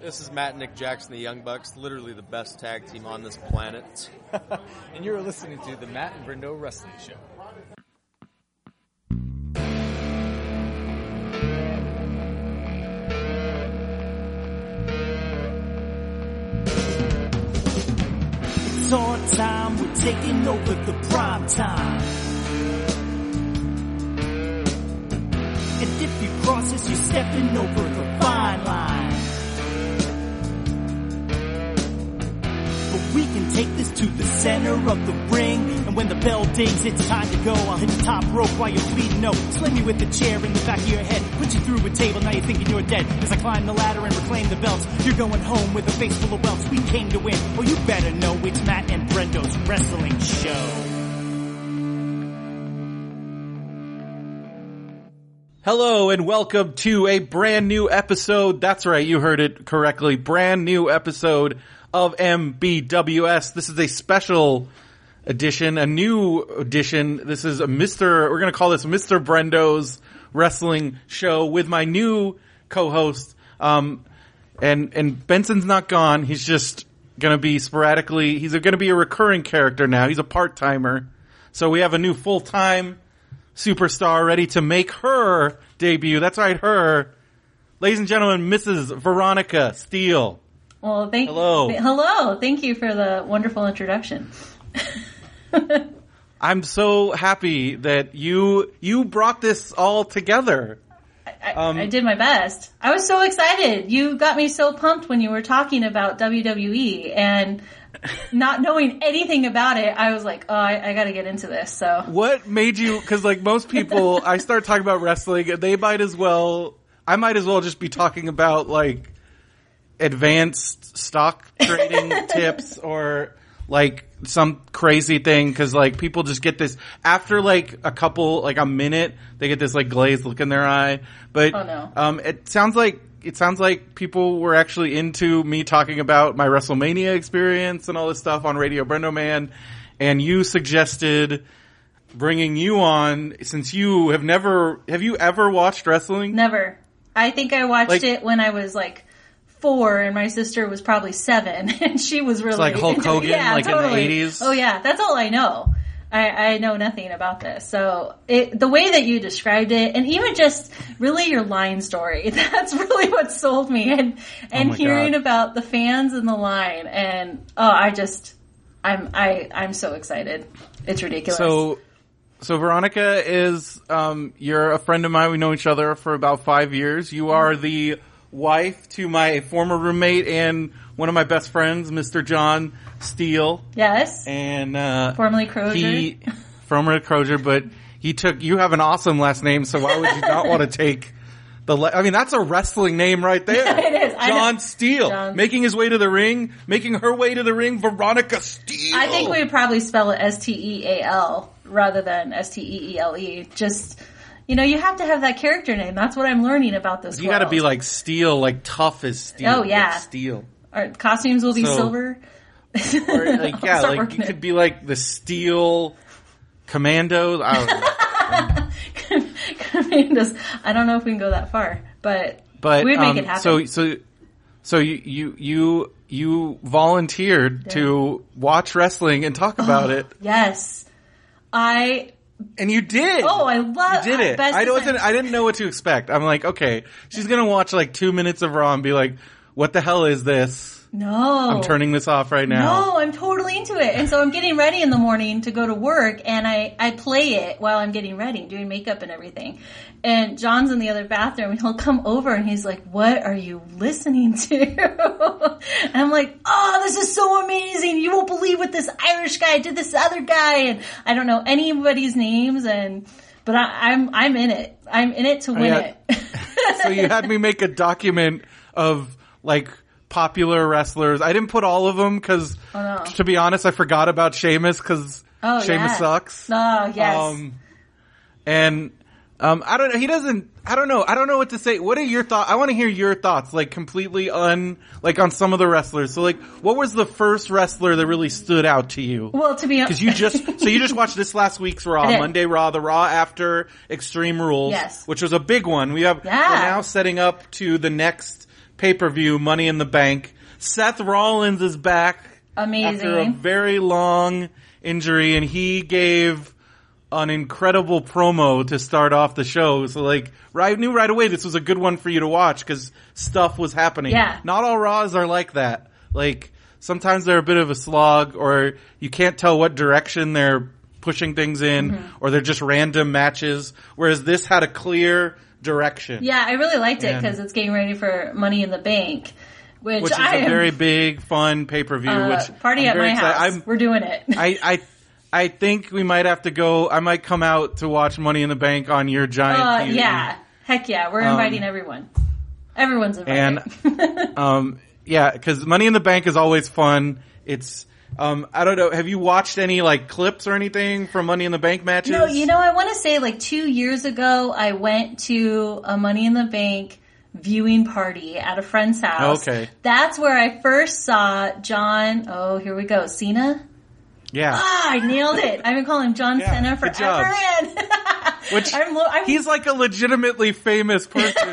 This is Matt and Nick Jackson, the Young Bucks, literally the best tag team on this planet. and you're listening to the Matt and Brendo Wrestling Show. It's our time, we're taking over the prime time. And if you cross us, you're stepping over the fine line. We can take this to the center of the ring. And when the bell dings, it's time to go. I'll hit the top rope while you're bleeding out. Slam you with the chair in the back of your head. Put you through a table, now you're thinking you're dead. As I climb the ladder and reclaim the belts. You're going home with a face full of welts. We came to win. Oh, you better know it's Matt and Brendo's Wrestling Show. Hello and welcome to a brand new episode. That's right, you heard it correctly. Brand new episode of MBWS. This is a special edition, a new edition. This is a Mr. We're going to call this Mr. Brendo's Wrestling Show with my new co-host. Um, and and Benson's not gone. He's just going to be sporadically. He's going to be a recurring character now. He's a part timer. So we have a new full time superstar ready to make her debut. That's right, her. Ladies and gentlemen, Mrs. Veronica Steele. Well, thank Hello. th- hello. Thank you for the wonderful introduction. I'm so happy that you you brought this all together. I, Um, I did my best. I was so excited. You got me so pumped when you were talking about WWE and not knowing anything about it. I was like, oh, I, I got to get into this. So What made you? Because like most people, I start talking about wrestling, and they might as well. I might as well just be talking about like advanced stock trading tips or like some crazy thing because like people just get this after like a couple like a minute they get this like glazed look in their eye but Oh, no. um it sounds like it sounds like people were actually into me talking about my WrestleMania experience and all this stuff on Radio Brendo Man and you suggested bringing you on since you have never have you ever watched wrestling never. I think I watched Like- it when I was like four and my sister was probably seven and she was really like Hulk. Hogan, yeah, like in the 80s? Oh yeah, that's all I know. I, I know nothing about this. So it, the way that you described it and even just really your line story, that's really what sold me and, and Oh hearing God. about the fans in the line and oh, I just, I'm, I, I'm so excited. It's ridiculous. So, so Veronica is, um, you're a friend of mine. We know each other for about five years. You are the wife to my former roommate and one of my best friends, Mr. John Steele. yes, And, uh, formerly Crozier. he, former Crozier, but he took, you have an awesome last name, so why would you not want to take the, le- I mean, that's a wrestling name right there. It is. John Steele. John- Making his way to the ring, making her way to the ring, Veronica Steele. I think we would probably spell it S T E A L rather than S T E E L E. Just, you know, you have to have that character name. That's what I'm learning about this. You gotta be like steel, like tough as steel. Oh, yeah. like steel. Our costumes will be So- silver. Or like yeah, like you it. could be like the steel commandos. I don't know. Commandos. I don't know if we can go that far, but But we'd make um, it happen. so so so you you you you volunteered to watch wrestling and talk about it, yes, I. and you did. Oh, I love. It. You did it. I wasn't. I didn't know what to expect. I'm like, okay, she's gonna watch like two minutes of Raw and be like, "What the hell is this?" No, I'm turning this off right now. No, I'm totally into it. And so I'm getting ready in the morning to go to work and I, I play it while I'm getting ready, doing makeup and everything. And John's in the other bathroom and he'll come over and he's like, what are you listening to? and I'm like, oh, this is so amazing. You won't believe what this Irish guy did this other guy. And I don't know anybody's names and, but I, I'm, I'm in it. I'm in it to win yeah. it. so you had me make a document of like popular wrestlers. I didn't put all of them because, Oh, no. to be honest, I forgot about Sheamus because Oh, Sheamus yeah. sucks. oh, yes. Um, and um, I don't know. He doesn't. I don't know. I don't know what to say. What are your thoughts? I want to hear your thoughts, like completely un, like on some of the wrestlers. So, like, what was the first wrestler that really stood out to you? well, to be honest, Because you just so you just watched this last week's Raw, Monday Raw, the Raw after Extreme Rules, Yes. which was a big one. We have Yeah. we're now setting up to the next pay per view, Money in the Bank. Seth Rollins is back Amazing. after a very long injury, and he gave an incredible promo to start off the show. So like, right, I knew right away this was a good one for you to watch because stuff was happening. Yeah. Not all Raws are like that. Like, sometimes they're a bit of a slog or you can't tell what direction they're pushing things in Mm-hmm. or they're just random matches. Whereas this had a clear direction. Yeah, I really liked it because it's getting ready for Money in the Bank, which, Which is I a am, very big, fun pay per view. uh, which party I'm at my excited- house. I'm, We're doing it. I, I, I think we might have to go. I might come out to watch Money in the Bank on your giant uh, yeah, heck yeah, we're inviting everyone. Everyone's invited. And um, yeah, because Money in the Bank is always fun. It's um, I don't know. Have you watched any like clips or anything from Money in the Bank matches? No, you know, I want to say like two years ago, I went to a Money in the Bank viewing party at a friend's house. Okay. That's where I first saw John. Oh, here we go. Cena. Yeah, Ah, I nailed it. I've been calling him John Yeah, Cena forever. And which I'm, lo- I'm, he's like a legitimately famous person.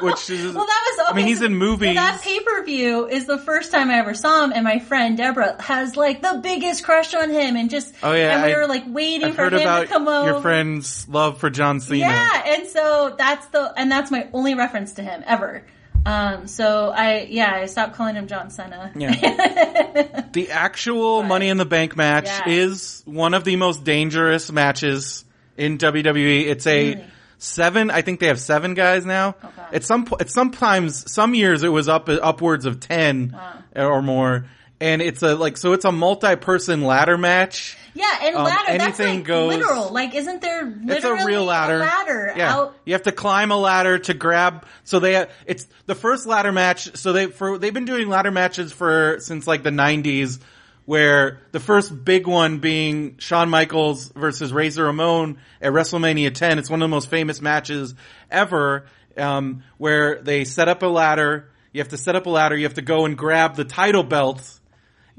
Which is well, that was. Okay, I mean, he's in movies. That pay per view is the first time I ever saw him, and my friend Deborah has like the biggest crush on him, and just Oh, yeah, and we I- were like waiting I've for him to come over. your friend's love for John Cena. Yeah, and so that's the and that's my only reference to him ever. Um, so I yeah I stopped calling him John Cena. Yeah. the actual Money in the Bank match Yeah. is one of the most dangerous matches in WWE. It's a Really? seven. I think they have seven guys now. God. At some at sometimes some years it was up upwards of ten or more. And it's a like so it's a multi-person ladder match. Yeah, and Um, ladder that's anything like goes- literal. Like, isn't there literally It's a real ladder. ladder yeah. out? You have to climb a ladder to grab. So they, it's the first ladder match. So they, for, they've been doing ladder matches for, since like the nineties, where the first big one being Shawn Michaels versus Razor Ramon at WrestleMania 10. It's one of the most famous matches ever, um, where they set up a ladder. You have to set up a ladder. You have to go and grab the title belts.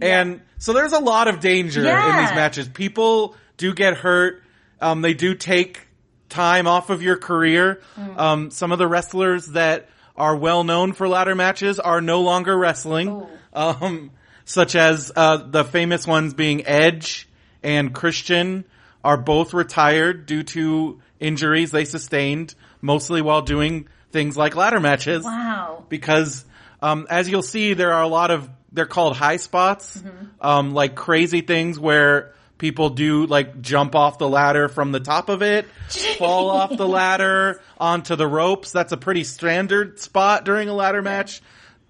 And so there's a lot of danger in these matches. People do get hurt. Um, they do take time off of your career. Mm. Um, some of the wrestlers that are well known for ladder matches are no longer wrestling. Oh. Um, such as, uh, the famous ones being Edge and Christian are both retired due to injuries they sustained, mostly while doing things like ladder matches Wow. because um, as you'll see, there are a lot of they're called high spots, um, like crazy things where people do like jump off the ladder from the top of it, fall off the ladder onto the ropes. That's a pretty standard spot during a ladder match.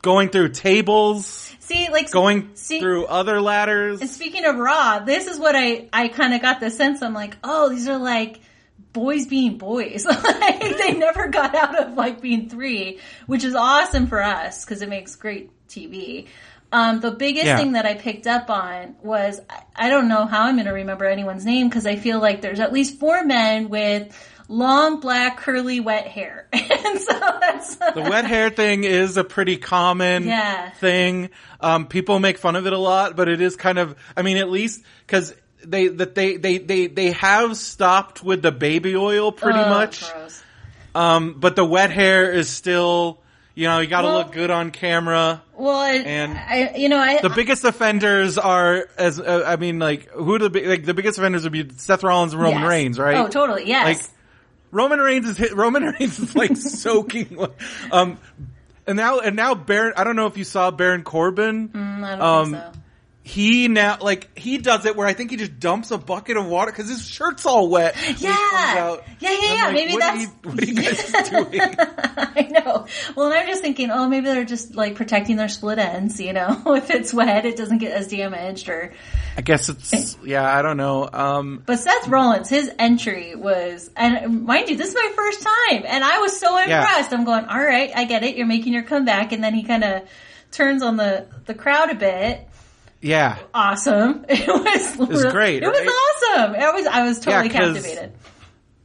Going through tables, See, like going see, through other ladders. And speaking of Raw, this is what I I kind of got the sense. I'm like, oh, these are like boys being boys. like they never got out of like being three, which is awesome for us because it makes great TV. Um, the biggest Yeah. thing that I picked up on was I, don't know how I'm going to remember anyone's name because I feel like there's at least four men with long black curly wet hair, and so that's the wet hair thing is a pretty common Yeah. thing. Um, people make fun of it a lot, but it is kind of, I mean, at least, cause they, that they, they, they, they have stopped with the baby oil pretty Oh, much. Um, but the wet hair is still, you know, you gotta Well- look good on camera. Well, it, And I, you know, I The biggest offenders are, as, uh, I mean, like, who the, like, the biggest offenders would be Seth Rollins and Roman yes. Reigns, right? Oh, totally. Yes. Like Roman Reigns is hit, Roman Reigns is like soaking. Um, and now and now Baron. I don't know if you saw Baron Corbin. I don't um, think so. He now like he does it where I think he just dumps a bucket of water because his shirt's all wet. Yeah. out. Yeah, yeah, yeah. like, Maybe what are that's- you- what are you guys doing? I know. Well, and I'm just thinking, oh, maybe they're just like protecting their split ends. You know, if it's wet, it doesn't get as damaged. Or, I guess it's yeah. I don't know. Um, but Seth Rollins, his entry was, and mind you, this is my first time, and I was so Yeah. impressed. I'm going, all right, I get it. You're making your comeback, and then he kind of turns on the the crowd a bit. Yeah. Awesome. It was. It was great, It was awesome. I was. I was totally Yeah, captivated.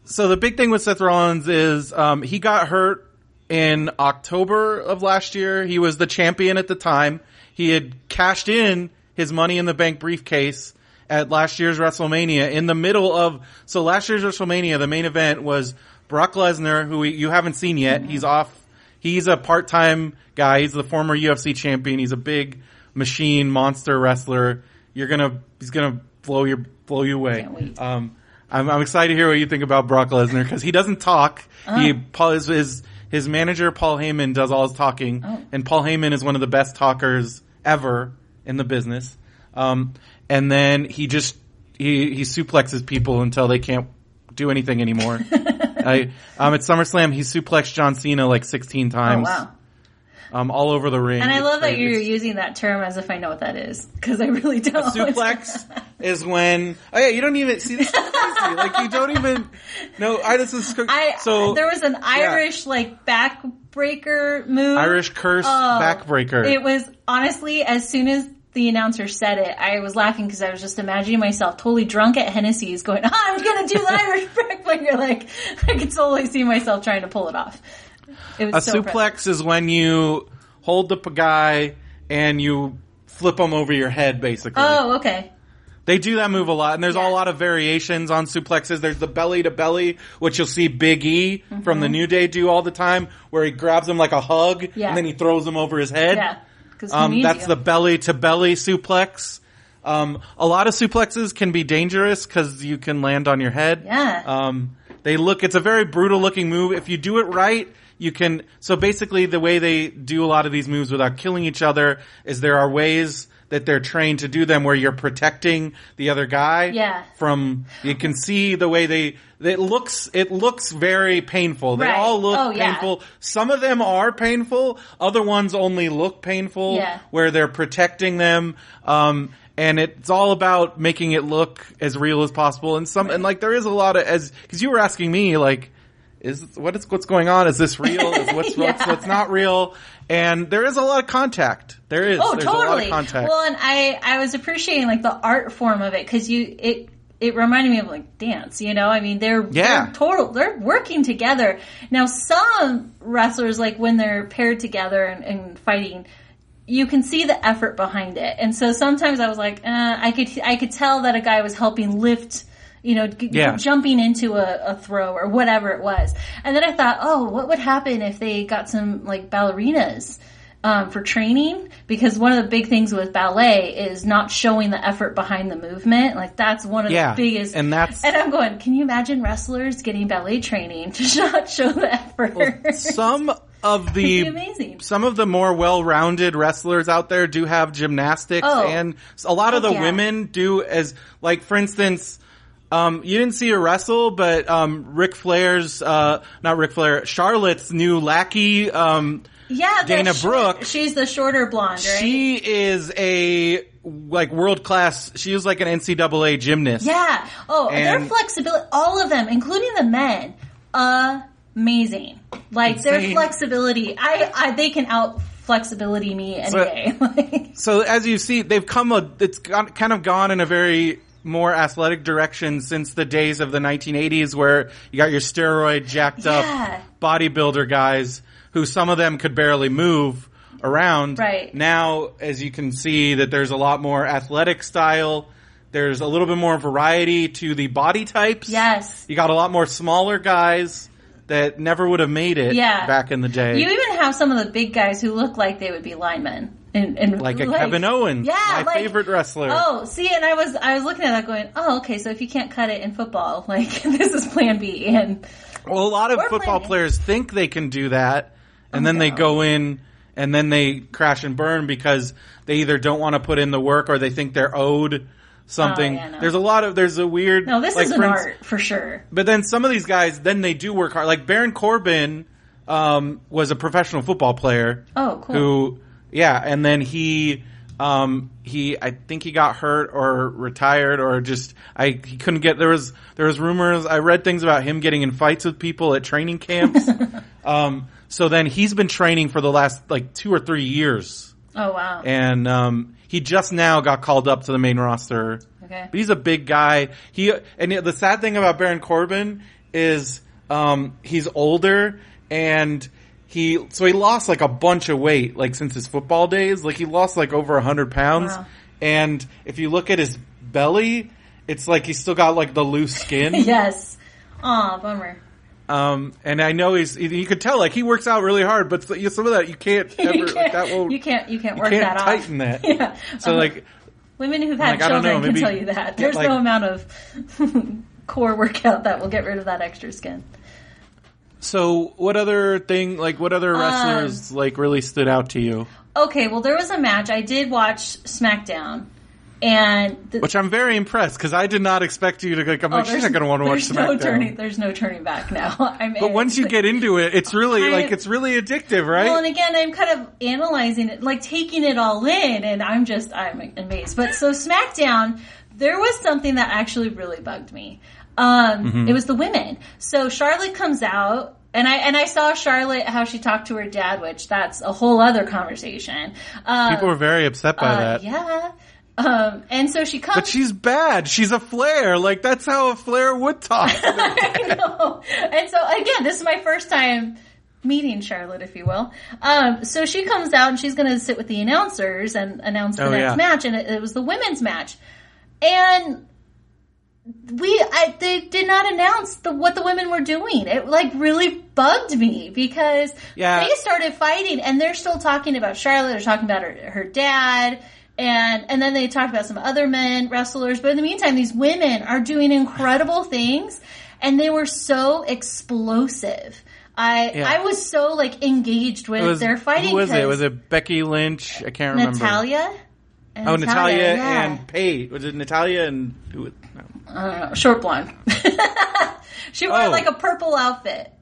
so the big thing with Seth Rollins is um, he got hurt in October of last year. He was the champion at the time. He had cashed in his Money in the Bank briefcase at last year's WrestleMania in the middle of. So last year's WrestleMania, the main event was Brock Lesnar, who we, you haven't seen yet. He's off. he's a part time guy. He's the former UFC champion. He's a big machine monster wrestler. You're gonna he's gonna blow your blow you away. Um, I'm, I'm excited to hear what you think about Brock Lesnar because he doesn't talk. He Uh-huh. Paul his, his his manager Paul Heyman does all his talking, Oh. and Paul Heyman is one of the best talkers ever in the business. Um, and then he just he he suplexes people until they can't do anything anymore. I um at SummerSlam he suplexed John Cena like 16 Oh times. wow! Um, all over the ring. And I It's love that you're using that term as if I know what that is because I really don't. A suplex is when oh yeah you don't even see this is crazy like you don't even no I this is I so there was an Irish like backbreaker move. Irish curse Oh, backbreaker It was honestly as soon as the announcer said it, I was laughing because I was just imagining myself totally drunk at Hennessy's going, "Ah, "I'm gonna do the Irish backbreaker." Like I could totally see myself trying to pull it off. It was a so suplex is when you hold the guy and you flip him over your head basically Oh, okay. they do that move a lot and there's Yeah. a lot of variations on suplexes there's the belly to belly which you'll see Big E from the New Day do all the time where he grabs him like a hug Mm-hmm. Yeah. and then he throws him over his head Yeah. Um, that's you? the belly to belly suplex. Um, a lot of suplexes can be dangerous because you can land on your head. Yeah. Um, they look, it's a very brutal looking move. If you do it right, you can, so basically the way they do a lot of these moves without killing each other is there are ways that they're trained to do them where you're protecting the other guy Yeah. from, you can see the way they, it looks, it looks very painful. They Right. all look Oh, yeah. painful. Some of them are painful. Other ones only look painful Yeah. where they're protecting them. Um, and it's all about making it look as real as possible. And some, and like there is a lot of, as, cause you were asking me like, is, what is, what's going on? Is this real? Is what's, what's, Yeah. what's not real? And there is a lot of contact. There is. Oh, There's a lot totally. of contact. Well, and I I was appreciating like the art form of it because you it it reminded me of like dance. You know, I mean they're Yeah. they're total they're working together. Now some wrestlers like when they're paired together and, and fighting. You can see the effort behind it, and so sometimes I was like, uh, I could I could tell that a guy was helping lift, you know, g- Yeah. jumping into a, a throw or whatever it was. And then I thought, oh, what would happen if they got some like ballerinas um, for training? Because one of the big things with ballet is not showing the effort behind the movement. Like that's one of Yeah, the biggest. and that's- and I'm going. Can you imagine wrestlers getting ballet training to not show the effort? some of the amazing. some of the more well-rounded wrestlers out there do have gymnastics Oh. and a lot of the yeah. women do as like for instance um, you didn't see her wrestle, but um, Ric Flair's uh, not Ric Flair, Charlotte's new lackey. Um, Yeah, Dana short- Brooke, She's the shorter blonde, right? she is a like world class. She is like an NCAA gymnast. Yeah. Oh, their flexibility, all of them, including the men, amazing. Like their flexibility, I, I, they can out flexibility me any So- day. So as you see, they've come a, it's gone, kind of gone in a very more athletic direction since the days of the 1980s where you got your steroid jacked Yeah. up bodybuilder guys who some of them could barely move around. Right. Now, as you can see that there's a lot more athletic style. There's a little bit more variety to the body types. yes. You got a lot more smaller guys that never would have made it Yeah. back in the day. You even have some of the big guys who look like they would be linemen. And, and like a Kevin Owens, Yeah, my like- favorite wrestler. Oh, see, and I was I was looking at that going, oh, okay, so if you can't cut it in football, like this is Plan B, and Well, a lot of football players think they can do that, and then they go in and then they crash and burn because they either don't want to put in the work or they think they're owed something. Oh, yeah, no. There's a lot of there's a weird. no, this like, is an for art for sure. But then some of these guys, then they do work hard. Like Baron Corbin um, was a professional football player. Oh, cool. Who, yeah, and then he, um, he, I think he got hurt or retired or just, I, he couldn't get, there was, there was rumors, I read things about him getting in fights with people at training camps. um, so then he's been training for the last like two or three years. Oh wow. And, um, he just now got called up to the main roster. Okay. But he's a big guy. He and the sad thing about Baron Corbin is um, he's older and he so he lost like a bunch of weight like since his football days. Like he lost like over a hundred pounds. Wow. And if you look at his belly, it's like he's still got like the loose skin. yes. Aw, bummer. Um, and I know he's, you could tell like he works out really hard, but some of that you can't ever, you can't, that won't, you can't you can't work can't that tighten off. that. Yeah. So Um, like, women who've had like, children know, can tell you that there's like- no amount of core workout that will get rid of that extra skin. So what other thing, like what other wrestlers um, like really stood out to you? Okay, well there was a match I did watch SmackDown, and the, Which I'm very impressed because I did not expect you to like, I'm oh, like, she's not going to want to watch there's no SmackDown. turning. There's no turning back now. I'm But in. once you get into it, it's really I- like it's really addictive, right? Well, and again, I'm kind of analyzing it, like taking it all in, and I'm just, I'm amazed. But so SmackDown, there was something that actually really bugged me. Um, Mm-hmm. It was the women. So Charlotte comes out, and I and I saw Charlotte how she talked to her dad, which that's a whole other conversation. Um, People were very upset by uh, that. yeah. Um, and so she comes. But she's bad. She's a Flair. Like that's how a Flair would talk. I know. And so again, this is my first time meeting Charlotte, if you will. Um, so she comes out and she's going to sit with the announcers and announce the Oh, next yeah. match, and it, it was the women's match. And we, I, they did not announce the, what the women were doing. It like really bugged me because Yeah. they started fighting and they're still talking about Charlotte. They're talking about her, her dad. And, and then they talked about some other men wrestlers. But in the meantime, these women are doing incredible things and they were so explosive. I, Yeah. I was so like engaged with was, their fighting. who was it? Was it Becky Lynch? I can't remember. Natalya? Oh, Natalya yeah. and Paige. Was it Natalya and who? No. Uh, short blonde. she wore Oh. like a purple outfit.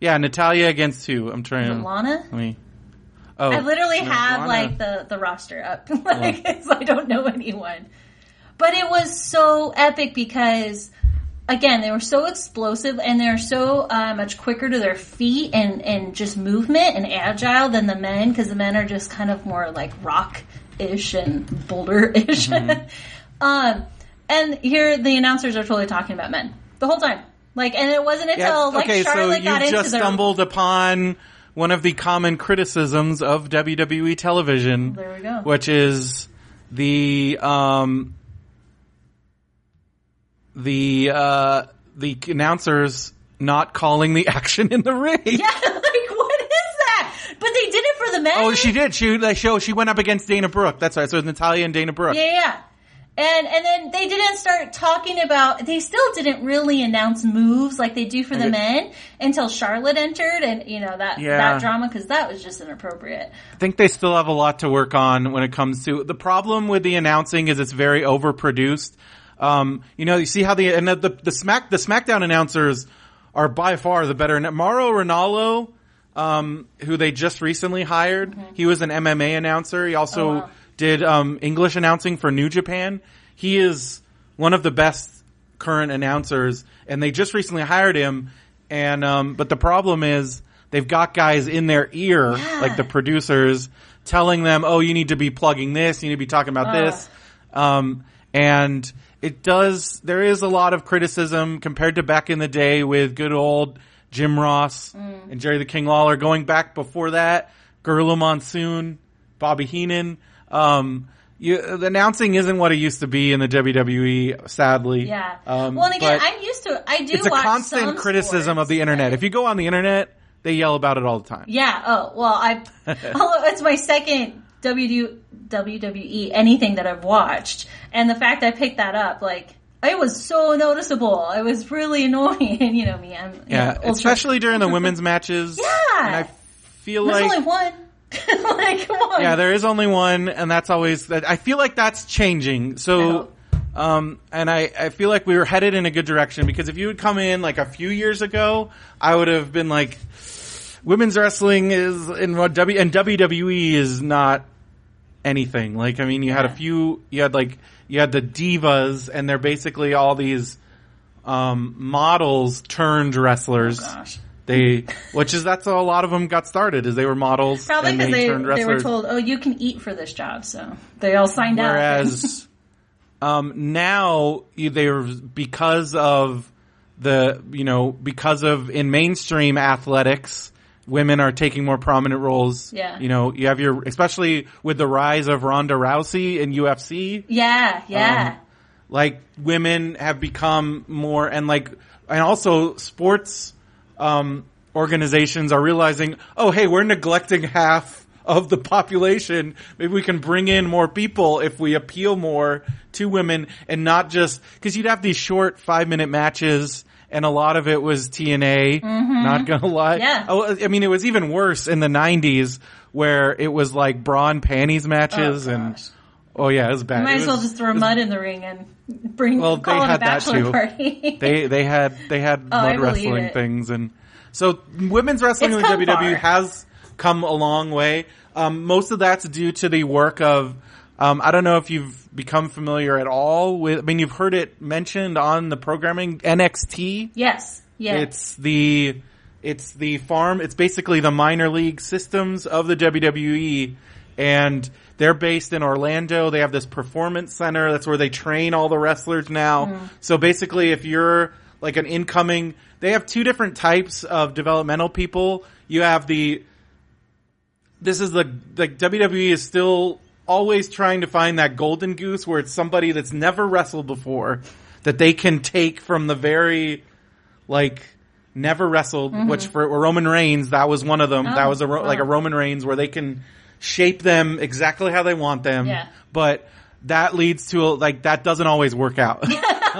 Yeah, Natalya against who? I'm trying to. Lana? Let me. Oh, I literally have Lana. like the the roster up. like it's, I don't know anyone. But it was so epic because again, they were so explosive and they're so uh, much quicker to their feet and and just movement and agile than the men because the men are just kind of more like rock ish and boulder ish. Mm-hmm. um, and here the announcers are totally talking about men the whole time. Like, and it wasn't until Yeah, like okay, so Charlotte you got into just stumbled upon one of the common criticisms of WWE television, There we go. which is the um, the uh, the announcers not calling the action in the ring. Yeah, like what is that? But they did it for the men. Oh, she did. She they show she went up against Dana Brooke. That's right. So it was Natalya and Dana Brooke. Yeah, yeah. And and then they didn't start talking about. They still didn't really announce moves like they do for the men until Charlotte entered, and you know that Yeah. that drama because that was just inappropriate. I think they still have a lot to work on when it comes to the problem with the announcing is it's very overproduced. Um, you know, you see how the and the, the, the Smack the SmackDown announcers are by far the better. Mauro Ranallo, um, who they just recently hired, he was an MMA announcer. He also Mm-hmm. Oh, wow. Did um, English announcing for New Japan. He is one of the best current announcers, and they just recently hired him. And um, but the problem is they've got guys in their ear, Yeah. like the producers, telling them, "Oh, you need to be plugging this. You need to be talking about Ugh. this." Um, and it does. There is a lot of criticism compared to back in the day with good old Jim Ross Mm. and Jerry the King Lawler. Going back before that, Gorilla Monsoon, Bobby Heenan. Um, you, the announcing isn't what it used to be in the WWE, sadly. Yeah. Um, well, and again, I'm used to it. I do. it's a constant criticism of the internet. If you go on the internet, they yell about it all the time. Yeah. Oh well, I. although it's my second WD, WWE anything that I've watched, and the fact I picked that up, like it was so noticeable. It was really annoying. And you know me, I'm you Yeah, know, especially during the women's matches. Yeah. and I feel like There's like only one. like come on. yeah, there is only one, and that's always. that I feel like that's changing. So, um, and I I feel like we were headed in a good direction because if you had come in like a few years ago, I would have been like, women's wrestling is in what W and WWE is not anything. Like, I mean, you had a few, you had like, you had the divas, and they're basically all these um, models turned wrestlers. Oh, Gosh. They, which is that's how a lot of them got started, is they were models Probably because they, they, they were told, "Oh, you can eat for this job," so they all signed up. Whereas um, now they're because of the you know because of in mainstream athletics, women are taking more prominent roles. Yeah. you know you have your especially with the rise of Ronda Rousey in UFC. yeah, yeah, Like women have become more and like and also sports um, organizations are realizing, oh, hey, we're neglecting half of the population. Maybe we can bring in more people if we appeal more to women and not just because you'd have these short five minute matches. And a lot of it was TNA. Not gonna lie. Yeah. Oh, I mean, it was even worse in the '90s where it was like bra and panties matches, Oh, and. Oh yeah, it was bad. You Might It as well just throw mud in the ring and bring Well, they had that too. party. they they had they had Oh, mud wrestling it. things and so women's wrestling It's in the WWE far. has come a long way. Um, most of that's due to the work of um, I don't know if you've become familiar at all with. I mean, you've heard it mentioned on the programming NXT. yes. Yeah. It's the it's the farm. It's basically the minor league systems of the WWE, and they're based in Orlando. They have this performance center. That's where they train all the wrestlers now. So basically, if you're like an incoming, they have two different types of developmental people. You have the this is the like WWE is still always trying to find that golden goose where it's somebody that's never wrestled before that they can take from the very like never wrestled, which for Roman Reigns that was one of them. that Mm-hmm. Oh, was a wow. like a Roman Reigns where they can shape them exactly how they want them. Yeah. But that leads to a, like that doesn't always work out,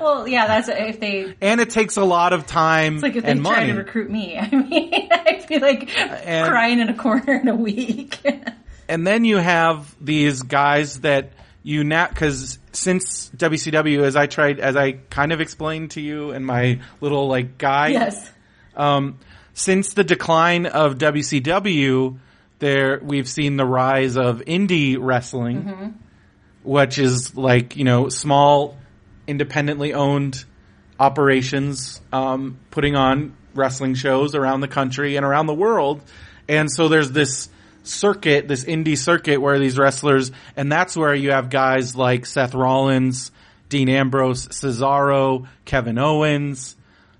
well, yeah, that's if they and it takes a lot of time It's like if they and try money. to recruit me. I mean, I'd be like And- crying in a corner in a week. and then you have these guys that you now because since WCW, as I tried, as I kind of explained to you in my little like guide, yes. um, since the decline of WCW, there we've seen the rise of indie wrestling, which is like you know small, independently owned operations um, putting on wrestling shows around the country and around the world, and so there's this circuit, this indie circuit where these wrestlers, and that's where you have guys like Seth Rollins, Dean Ambrose, Cesaro, Kevin Owens,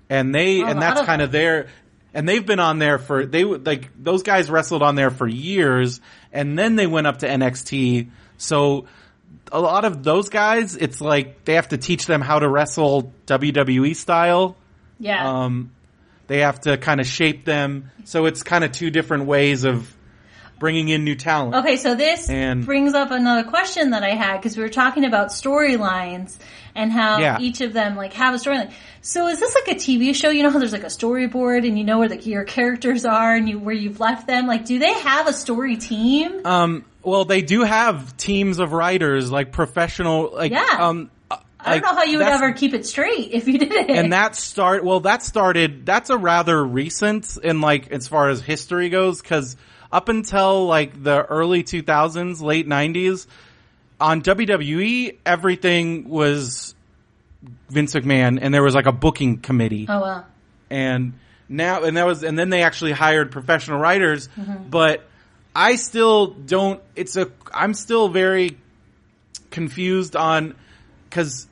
and they, Oh, and that's kind of their, and they've been on there for, they would, like, those guys wrestled on there for years, and then they went up to NXT, so, a lot of those guys, it's like they have to teach them how to wrestle WWE style. Yeah. Um, they have to kind of shape them. So it's kind of two different ways of bringing in new talent. Okay, so this And- brings up another question that I had because we were talking about storylines and how Yeah. each of them like have a storyline. So is this like a TV show? You know how there's like a storyboard and you know where the, your characters are and you where you've left them. Like, do they have a story team? Um, well, they do have teams of writers, like professional, like, Yeah. um, I don't know how you would ever keep it straight if you didn't. and that start well that started that's a rather recent in like as far as history goes because up until like the early 2000s late 90s on wwe everything was vince mcmahon and there was like a booking committee oh well. and now and that was and then they actually hired professional writers Mm-hmm. but i still don't it's a i'm still very confused on because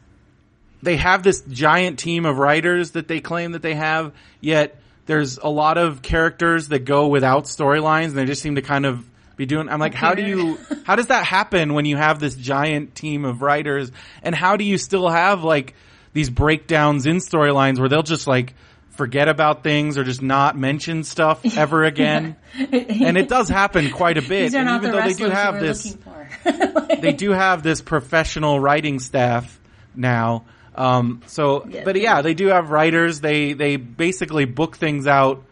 they have this giant team of writers that they claim that they have yet there's a lot of characters that go without storylines and they just seem to kind of be doing i'm like how do you how does that happen when you have this giant team of writers and how do you still have like these breakdowns in storylines where they'll just like forget about things or just not mention stuff ever again and it does happen quite a bit These are and not even the though they do have this looking for. they do have this professional writing staff now. Um, so, Yeah. but yeah, they do have writers. They they basically book things out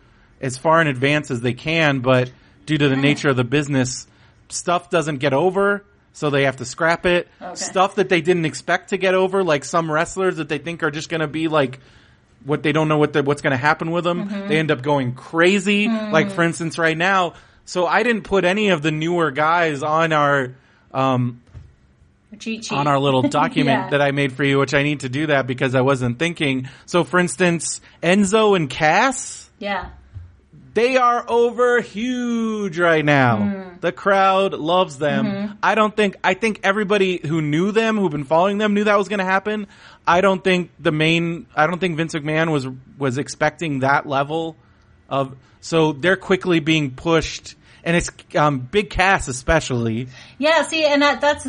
as far in advance as they can, but due to the nature of the business, stuff doesn't get over, so they have to scrap it. Okay. Stuff that they didn't expect to get over, like some wrestlers that they think are just going to be like what they don't know what the, what's going to happen with them. Mm-hmm. They end up going crazy. Like for instance, right now. So I didn't put any of the newer guys on our um, on our little document Yeah. that I made for you, which I need to do that because I wasn't thinking. So for instance, Enzo and Cass, yeah. They are over huge right now. Mm. The crowd loves them. Mm-hmm. I don't think, I think everybody who knew them, who've been following them knew that was going to happen. I don't think the main, I don't think Vince McMahon was, was expecting that level of, so they're quickly being pushed and it's um, Big Cass especially. Yeah, see, and that, that's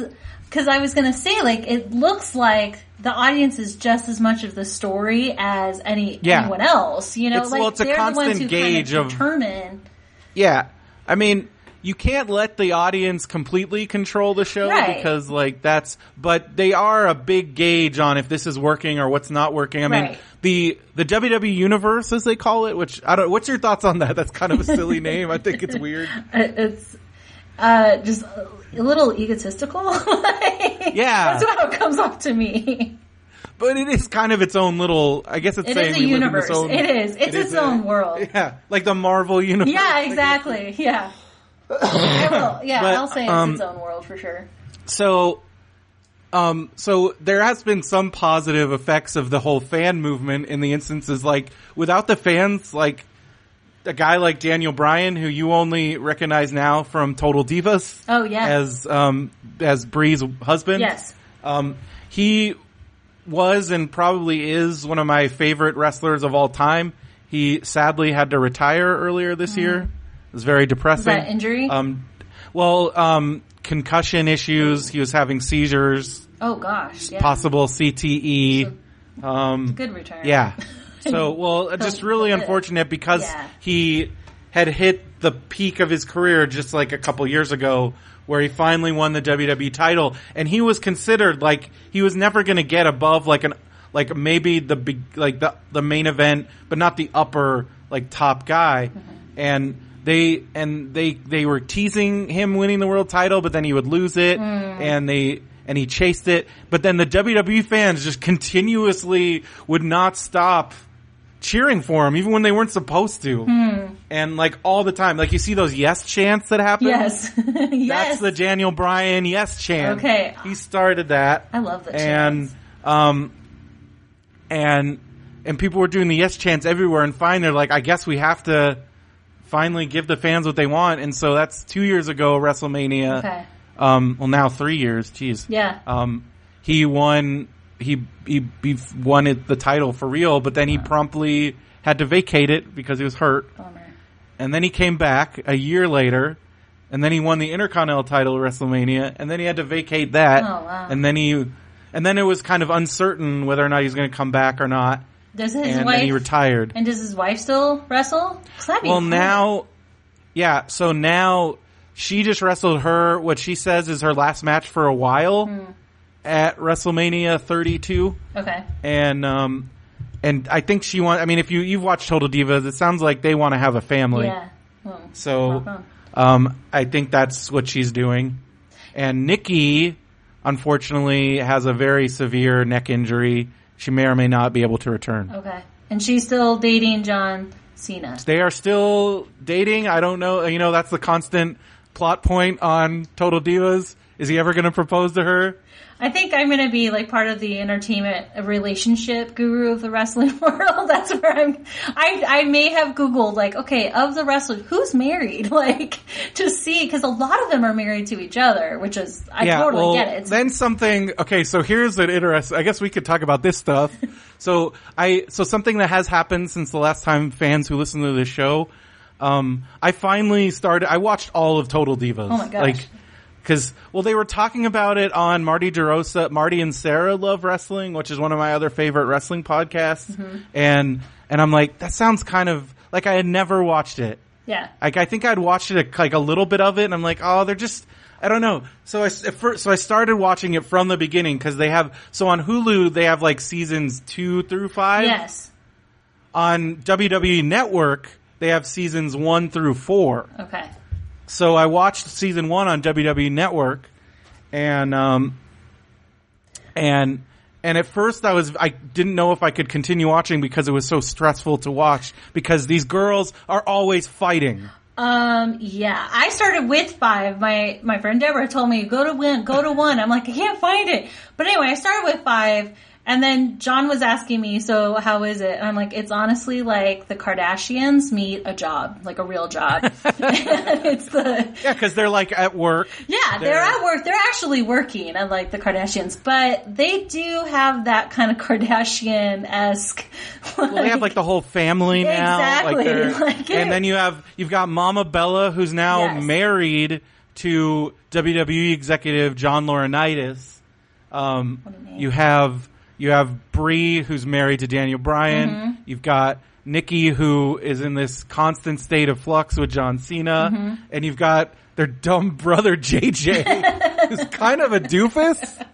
because I was going to say, like, it looks like the audience is just as much of the story as any Yeah. anyone else. You know, It's- like well, it's they're the ones who gauge kind of- of determine. Yeah, I mean, you can't let the audience completely control the show Right. because, like, that's. But they are a big gauge on if this is working or what's not working. I mean, Right. the the WWE universe, as they call it, which I don't. What's your thoughts on that? That's kind of a silly name. I think it's weird. It's uh, just a little egotistical. Yeah. that's how it comes off to me. But it is kind of its own little. I guess it's It saying is a we live in universe. this own- It is. It's its a- own world. Yeah, like the Marvel universe. Yeah, exactly. Yeah. I will. Yeah, But, I'll say it's um, its own world for sure. So, um, so there has been some positive effects of the whole fan movement in the instances like without the fans, like a guy like Daniel Bryan, who you only recognize now from Total Divas. Oh, yeah. As, um, as Brie's husband. Yes. Um, he was and probably is one of my favorite wrestlers of all time. He sadly had to retire earlier this year. It was very depressing. That injury? Um, well, um, concussion issues. He was having seizures, Oh gosh. Yeah. possible CTE. Um, Good return. yeah. So, well, uh, just really unfortunate because Yeah. he had hit the peak of his career just like a couple years ago where he finally won the WWE title. And he was considered like he was never going to get above like an like maybe the big like the the main event but not the upper like top guy. Mm-hmm. And they and they they were teasing him winning the world title but then he would lose it mm. and they and he chased it. But then the WWE fans just continuously would not stop cheering for him even when they weren't supposed to and like all the time like you see those yes chants that happen Yes. yes. that's the Daniel Bryan yes chant. Okay. He started that. I love the And chants. um and and people were doing the yes chants everywhere and fine they're like I guess we have to finally give the fans what they want and so that's 2 years ago WrestleMania. Okay. Um well now 3 years, jeez. Yeah. Um he won he he, he won it, the title for real but then he promptly had to vacate it because he was hurt Bummer. and then he came back a year later, and then he won the Intercontinental title at WrestleMania, and then he had to vacate that, Oh, wow. and then he, and then it was kind of uncertain whether or not he was going to come back or not, Does his and wife then he retired. and does his wife still wrestle? 'Cause that'd be Well, cool. now, yeah, so now she just wrestled her what she says is her last match for a while Hmm. At WrestleMania 32, Okay. and um. And I think she want. I mean, if you you've watched Total Divas, it sounds like they want to have a family. Yeah. Well, So, um, I think that's what she's doing. And Nikki, unfortunately, has a very severe neck injury. She may or may not be able to return. okay. And she's still dating John Cena. They are still dating. I don't know. You know, that's the constant plot point on Total Divas. Is he ever going to propose to her? I think I'm going to be like part of the entertainment relationship guru of the wrestling world. That's where I'm. I I may have googled like, okay, of the wrestlers, who's married? Like to see because a lot of them are married to each other, which is I totally well, get it. It's- Then something. Okay, so here's an interesting. I guess we could talk about this stuff. so I so something that has happened since the last time fans who listen to this show. Um, I finally started. I watched all of Total Divas. Oh my gosh. Like, because well, they were talking about it on Marty DeRosa, Marty and Sarah Love Wrestling, which is one of my other favorite wrestling podcasts, Mm-hmm. and and I'm like, that sounds kind of like I had never watched it. yeah. Like I think I'd watched it like a little bit of it, and I'm like, oh, they're just I don't know. So I first, so I started watching it from the beginning because they have so on Hulu they have like seasons two through five. Yes. On WWE Network they have seasons one through four. Okay. So I watched season one on WWE Network, and um, and and at first I was I didn't know if I could continue watching because it was so stressful to watch because these girls are always fighting. Um. Yeah. I started with five. My my friend Deborah told me go to one. Go to one. I'm like I can't find it. But anyway, I started with five, And then John was asking me, so how is it? And I'm like, it's honestly like the Kardashians meet a job, like a real job. it's the Yeah, because they're like at work. yeah, they're, They're- at work. They're actually working, unlike the Kardashians, but they do have that kind of Kardashian esque. Well, they have like the whole family now. Exactly, Like like and then you have you've got Mama Bella, who's now Yes. married to WWE executive John Laurinaitis. Um, What a name. you have you have Brie, who's married to Daniel Bryan. Mm-hmm. You've got Nikki, who is in this constant state of flux with John Cena, Mm-hmm. and you've got their dumb brother JJ, who's kind of a doofus.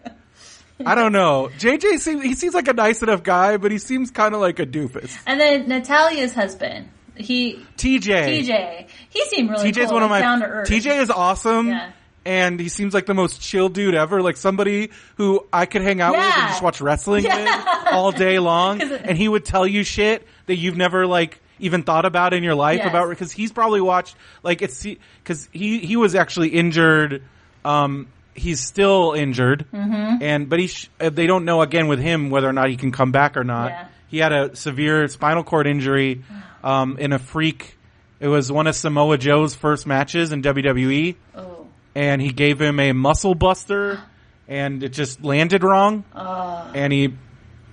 I don't know. JJ seems he seems like a nice enough guy, but he seems kind of like a doofus. and then Natalya's husband, he TJ. TJ, he seemed really TJ's cool, one of my. down to earth. TJ is awesome. Yeah. And he seems like the most chill dude ever. Like somebody who I could hang out with and just watch wrestling with all day long. And he would tell you shit that you've never like even thought about in your life Yes. about because he's probably watched like it's because he he was actually injured. Um, he's still injured, mm-hmm. and but he sh- uh, they don't know again with him whether or not he can come back or not. Yeah. He had a severe spinal cord injury um, in a freak. It was one of Samoa Joe's first matches in WWE, oh, and he gave him a muscle buster, and it just landed wrong, Oh. and he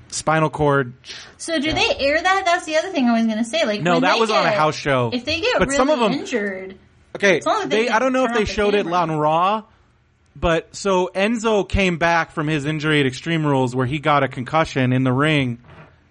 spinal cord. so do they air that? That's the other thing I was going to say. Like, No, that was on a house show. If they get But really some of 'em- injured, Okay, they they, I don't know if they off the showed it on Raw, but so Enzo came back from his injury at Extreme Rules where he got a concussion in the ring,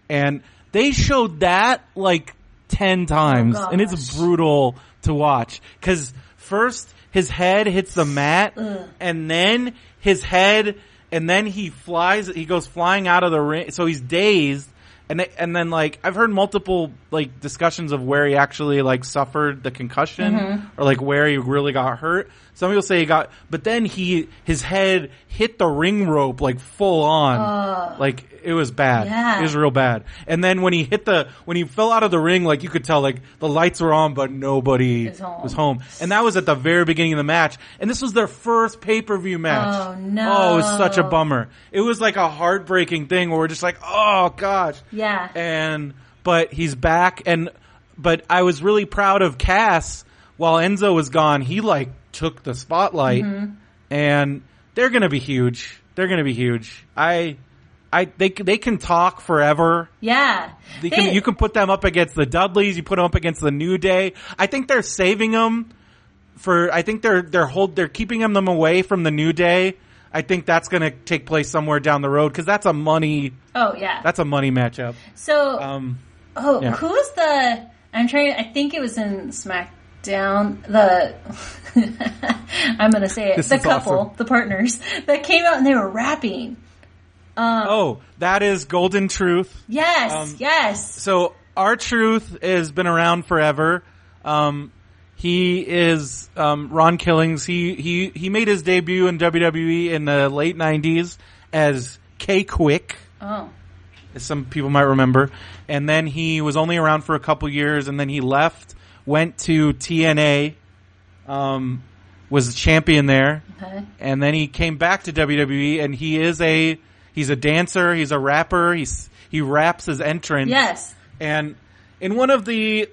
and they showed that like ten times, and it's Oh, brutal to watch because first his head hits the mat, Ugh. and then his head, and then he flies. He goes flying out of the ring, so he's dazed. And they, and then like I've heard multiple like discussions of where he actually like suffered the concussion Mm-hmm. or like where he really got hurt. Some people say he got, but then he his head hit the ring rope like full on, like it was bad. Yeah. It was real bad. And then when he hit the when he fell out of the ring, like you could tell like the lights were on, but nobody home. was home. And that was at the very beginning of the match. And this was their first pay per view match. Oh, no. Oh, it was such a bummer. It was like a heartbreaking thing where we're just like, oh gosh yeah. and but he's back and but I was really proud of Cass while Enzo was gone he like took the spotlight Mm-hmm. and they're going to be huge they're going to be huge I I they they can talk forever yeah. they They- can, you can put them up against the Dudleys you put them up against the New Day I think they're saving them for I think they're they're hold they're keeping them them away from the New Day I think that's going to take place somewhere down the road because that's a money oh, yeah. that's a money matchup so, um oh, yeah. who was the, I'm trying, I think it was in SmackDown, the, I'm to say it, This the couple, awesome. the partners that came out and they were rapping. Oh, that is Golden Truth. Yes, Um, yes. So R-Truth has been around forever. Um, he is um, Ron Killings. He he he made his debut in WWE in the late '90s as K-Kwik, Oh, as some people might remember, and then he was only around for a couple years, and then he left, went to TNA, um, was a champion there, okay. and then he came back to WWE, and he is a he's a dancer, he's a rapper, he's he raps his entrance. Yes. And in one of the,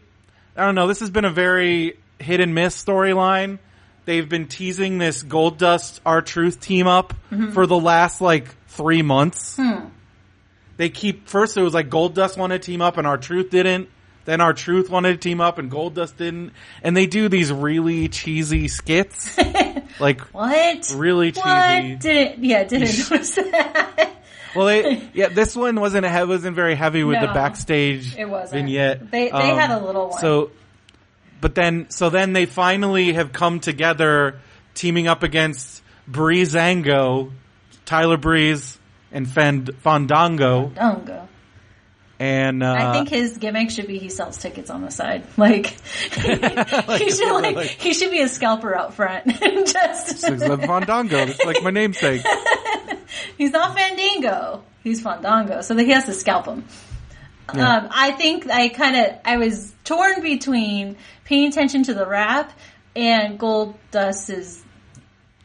I don't know, this has been a very hit and miss storyline. They've been teasing this Goldust R Truth team up for the last like three months. They keep first it was like Goldust wanted to team up and R-Truth didn't. Then R-Truth wanted to team up and Goldust didn't. And they do these really cheesy skits, like What? really cheesy. What? Didn't, yeah, didn't notice that. Well, they, yeah, this one wasn't he- wasn't very heavy with the backstage it wasn't. vignette. They- they um, had a little one. So, but then so then they finally have come together, teaming up against Breezango, Tyler Breeze, and Fand- Fandango, Don't go. And uh, I think his gimmick should be he sells tickets on the side. Like, he should like, like- he should be a scalper out front. Just it's like Fandango. It's like my namesake. he's not Fandango. He's Fandango, so that he has to scalp him. Um, I think I kind of I was torn between paying attention to the rap and Gold Dust's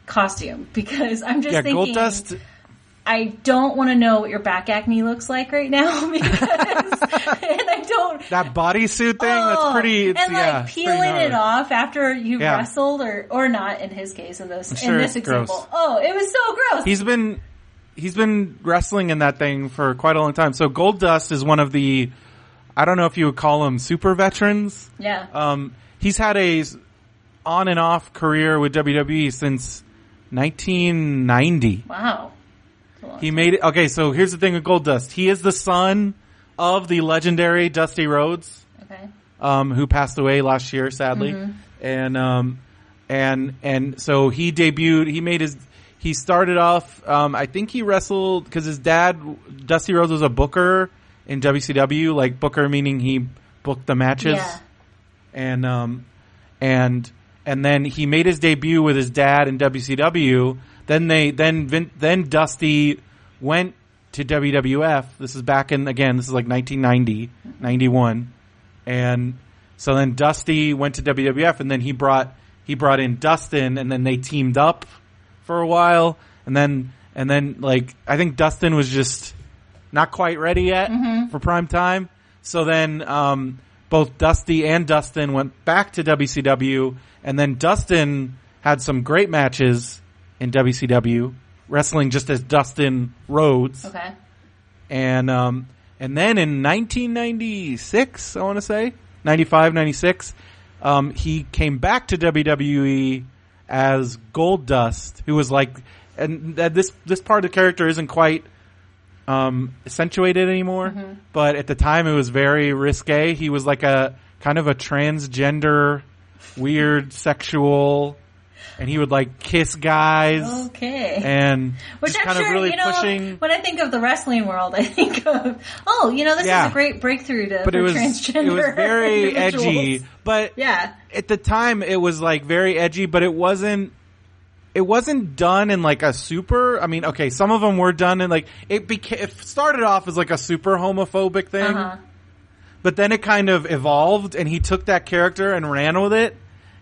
costume because I'm just Yeah, thinking Goldust. I don't want to know what your back acne looks like right now because, and I don't. That bodysuit thing, that's Oh, pretty, it's, and like yeah, pretty peeling it off after you Yeah. wrestled or or not in his case in this sure in this it's gross. example. Oh, it was so gross. He's been, he's been wrestling in that thing for quite a long time. So Goldust is one of the, I don't know if you would call them super veterans. yeah. Um, he's had a on and off career with WWE since 1990. wow. He made it. Okay, so here's the thing with Goldust. He is the son of the legendary Dusty Rhodes, Okay. um, who passed away last year, sadly, and um, and and so he debuted. He made his. He started off. Um, I think he wrestled because his dad, Dusty Rhodes, was a booker in WCW. Like booker meaning he booked the matches Yeah. and um and and then he made his debut with his dad in WCW. Then they then Vin, then Dusty went to WWF. This is back in again. This is like 1990, 91, and so then Dusty went to WWF, and then he brought he brought in Dustin, and then they teamed up for a while, and then and then like I think Dustin was just not quite ready yet for prime time. So then um, both Dusty and Dustin went back to WCW, and then Dustin had some great matches in WCW, wrestling just as Dustin Rhodes, Okay. and um, and then in 1996, I want to say 95, 96, um, he came back to WWE as Goldust, who was like, and that this this part of the character isn't quite um, accentuated anymore. But at the time, it was very risque. He was like a kind of a transgender, weird, sexual, and he would like kiss guys Okay. and Which I'm kind sure, of really you know, pushing. when I think of the wrestling world, I think of, oh, you know, this Yeah. is a great breakthrough to But it was transgender it was very edgy. But Yeah. at the time, it was like very edgy, but it wasn't. It wasn't done in like a super. I mean, okay, some of them were done in like it became. It started off as like a super homophobic thing, Uh-huh. but then it kind of evolved, and he took that character and ran with it,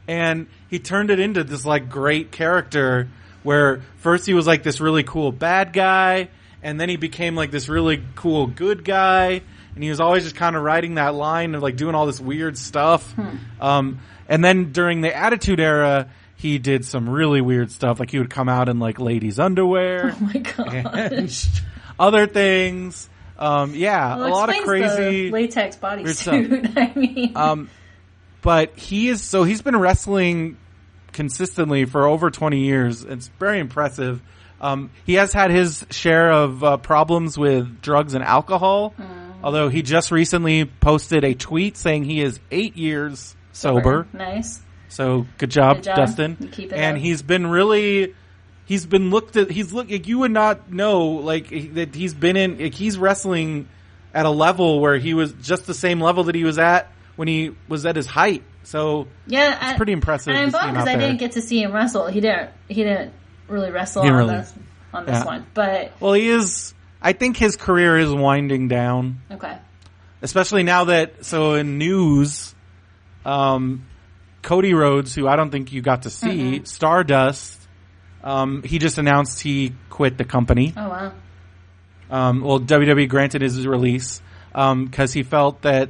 and he turned it into this like great character. Where first he was like this really cool bad guy, and then he became like this really cool good guy, and he was always just kind of riding that line of like doing all this weird stuff. Um, and then during the Attitude Era, he did some really weird stuff. Like he would come out in like ladies' underwear Oh my and other things. Um, yeah, Well, a lot of crazy. latex bodysuit. I mean, Um, but he is so he's been wrestling consistently for over 20 years. It's very impressive. Um, he has had his share of uh, problems with drugs and alcohol. Although he just recently posted a tweet saying he is eight years sober. Nice. So good job, Good job. Dustin. And up. he's been really, he's been looked at. He's look. Like, you would not know like that he's been in. Like, he's wrestling at a level where he was just the same level that he was at when he was at his height. So Yeah, I, pretty impressive And I'm bummed because I there. didn't get to see him wrestle. He didn't. He didn't really wrestle He on really- this on this Yeah. one. But well, he is. I think his career is winding down, okay. especially now that so in news, um, Cody Rhodes, who I don't think you got to see, Stardust. Um, he just announced he quit the company. Oh wow. um, well, WWE granted his release because he felt that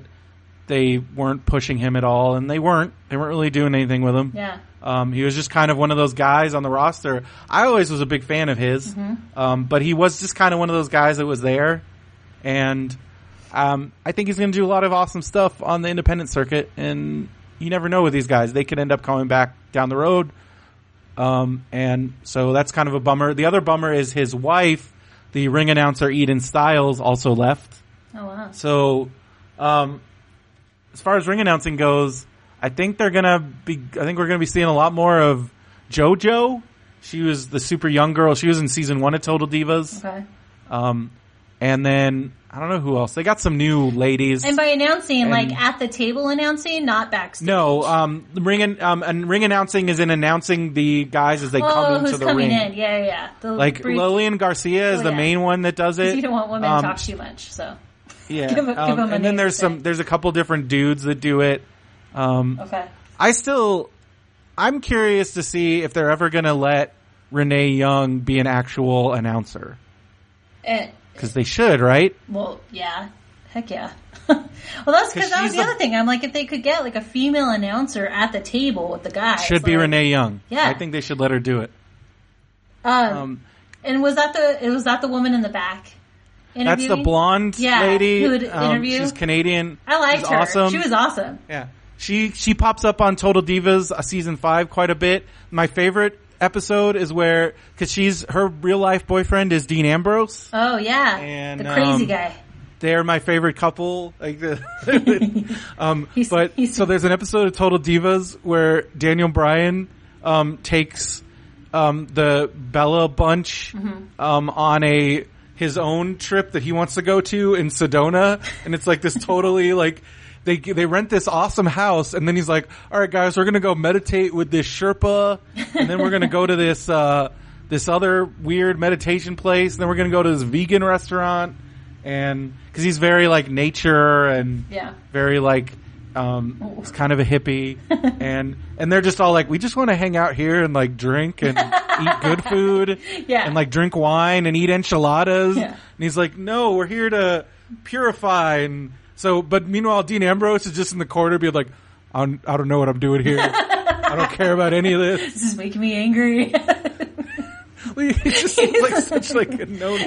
they weren't pushing him at all, and they weren't. They weren't really doing anything with him. Yeah. Um, he was just kind of one of those guys on the roster. I always was a big fan of his, um, but he was just kind of one of those guys that was there, and um, I think he's going to do a lot of awesome stuff on the independent circuit. And you never know with these guys; they could end up coming back down the road. Um, and so that's kind of a bummer. The other bummer is his wife, the ring announcer Eden Stiles, also left. Oh wow. So, um, as far as ring announcing goes, I think they're gonna be. I think we're gonna be seeing a lot more of JoJo. She was the super young girl. She was in season one of Total Divas. Okay. Um, and then I don't know who else. They got some new ladies. And by announcing, And- like at the table announcing, not backstage. no, um, ring an- um, and ring announcing is in announcing the guys as they Oh, come into who's the coming ring. in? Yeah, yeah, yeah. The Like brief- Lillian Garcia is Oh, the yeah. main one that does it. You don't want women Um, to talk too much, so Yeah, Give give um, a and then there's to some. There's a couple different dudes that do it. Um, okay. I still, I'm curious to see if they're ever going to let Renee Young be an actual announcer. Because they should, right? well, yeah. Heck yeah. well, that's because that was the the- other thing. I'm like, if they could get like a female announcer at the table with the guys, Should be like- Renee Young. Yeah. I think they should let her do it. Um, Um, and was that the was that the woman in the back? That's the blonde Yeah, lady. who would Um, interview? she's Canadian. I liked She's her. Awesome. She was awesome. Yeah. She she pops up on Total Divas uh, season five quite a bit. My favorite episode is where because she's her real life boyfriend is Dean Ambrose. Oh yeah, And, the crazy um, guy. They're my favorite couple. Like um, He's- but he's- so there's an episode of Total Divas where Daniel Bryan um, takes um, the Bella bunch Mm-hmm. um, on a his own trip that he wants to go to in Sedona, and it's like this totally like. They, they rent this awesome house and then he's like, all right guys, we're going to go meditate with this Sherpa and then we're going to go to this, uh, this other weird meditation place. And then we're going to go to this vegan restaurant and cause he's very like nature and Yeah. very like, um, he's kind of a hippie and, and they're just all like, we just want to hang out here and like drink and eat good food Yeah. and like drink wine and eat enchiladas. Yeah. And he's like, no, we're here to purify. And so, but meanwhile, Dean Ambrose is just in the corner being like, I don't, I don't know what I'm doing here. I don't care about any of this. This is making me angry. He just seems like such like a known,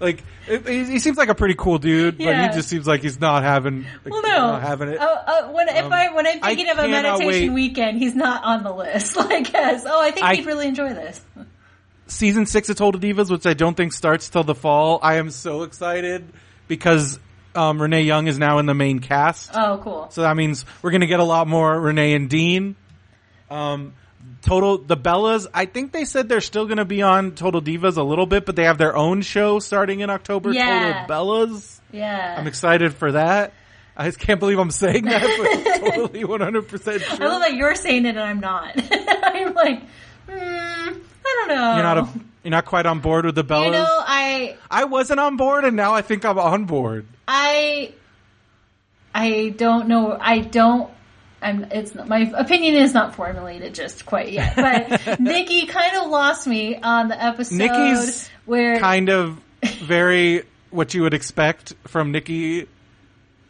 like it, he he seems like a pretty cool dude, but he just seems like he's not having, like, well, no, not having it. Uh, uh, when if Um, I when I'm I thinking of a meditation wait. weekend, he's not on the list. Like, yes, oh, I think I- he'd really enjoy this. season six of Total Divas, which I don't think starts till the fall. I am so excited because um, Renee Young is now in the main cast. Oh, cool. So that means we're going to get a lot more Renee and Dean. Um, Total the Bellas. I think they said they're still going to be on Total Divas a little bit, but they have their own show starting in October. Yeah. Total Bellas. Yeah, I'm excited for that. I just can't believe I'm saying that, but totally 100 percent I love that you're saying it and I'm not. I'm like, hmm, I don't know. You're not a, you're not quite on board with the Bellas. You know, I I wasn't on board, and now I think I'm on board. I I don't know. I don't. I'm. It's not, my opinion is not formulated just quite yet. But Nikki kind of lost me on the episode Nikki's where Kind of very what you would expect from Nikki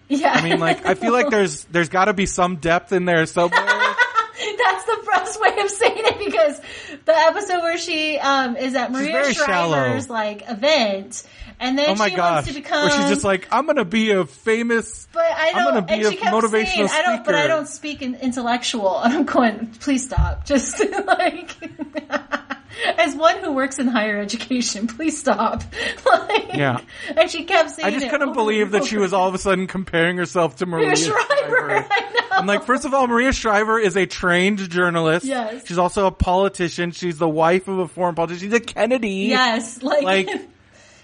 yeah. I mean, like, I feel like there's there's got to be some depth in there somewhere. That's the best way of saying it because the episode where she um, is at Maria Shriver's shallow. like event, and then oh my she gosh! wants to become. Where she's just like, I'm gonna be a famous. But I I'm don't. gonna be and a she kept motivational saying, I don't. But I don't speak in intellectual. And I'm going. Please stop. Just like. As one who works in higher education, please stop. Like, Yeah. And she kept saying I just couldn't believe that she was all of a sudden comparing herself to Maria, Maria Shriver. Shriver. I know. I'm like, first of all, Maria Shriver is a trained journalist. Yes. She's also a politician. She's the wife of a foreign politician. She's a Kennedy. Yes, like, Like-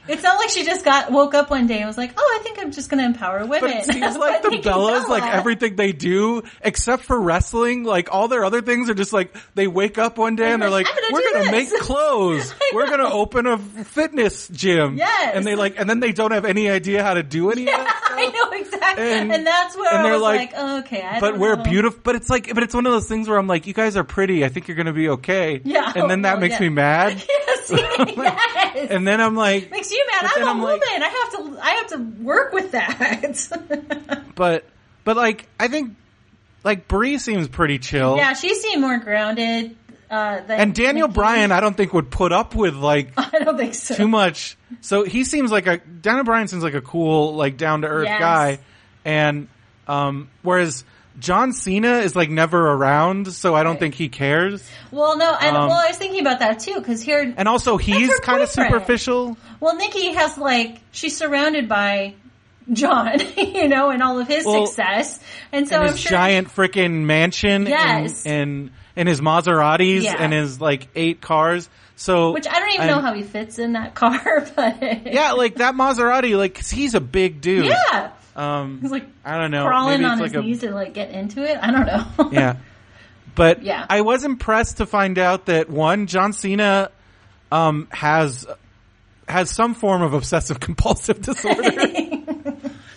it's not like she just got woke up one day and was like, "Oh, I think I'm just going to empower women." But it seems like the Bellas, like everything they do, except for wrestling, like all their other things are just like they wake up one day and they're like, gonna "We're gonna make clothes. We're gonna open a fitness gym." Yes. and they like, and then they don't have any idea how to do any of that. I know exactly, And- and, that's where and I was like, like, oh, "Okay, I But we're know. beautiful. But it's like, but it's one of those things where I'm like, you guys are pretty. I think you're gonna be okay. Yeah. And then that Oh, makes yeah. me mad. Yes, yes. And then I'm like, Makes you mad. I'm a I'm woman. like- I have to. I have to work with that. but, but like, I think, like Brie seems pretty chill. yeah, she seemed more grounded. Uh, And Daniel. Bryan, I don't think would put up with like I don't think so. too much. So he seems like a Daniel Bryan seems like a cool, like down to earth Yes. guy, and um, whereas John Cena is like never around, so I don't Right. think he cares. Well, no, and Um, well, I was thinking about that too because here, And also, he's kind of superficial. well, Nikki has like she's surrounded by John, you know, and all of his Well, success, and so in I'm sure giant freaking mansion, Yes. and and and his Maseratis Yeah. and his like eight cars. So which I don't even and- know how he fits in that car, but Yeah, like that Maserati, like 'cause he's a big dude. yeah, Um, he's like I don't know. crawling Maybe on it's his a knees to like get into it. I don't know. yeah. But Yeah. I was impressed to find out that one, John Cena, um, has, has some form of obsessive compulsive disorder.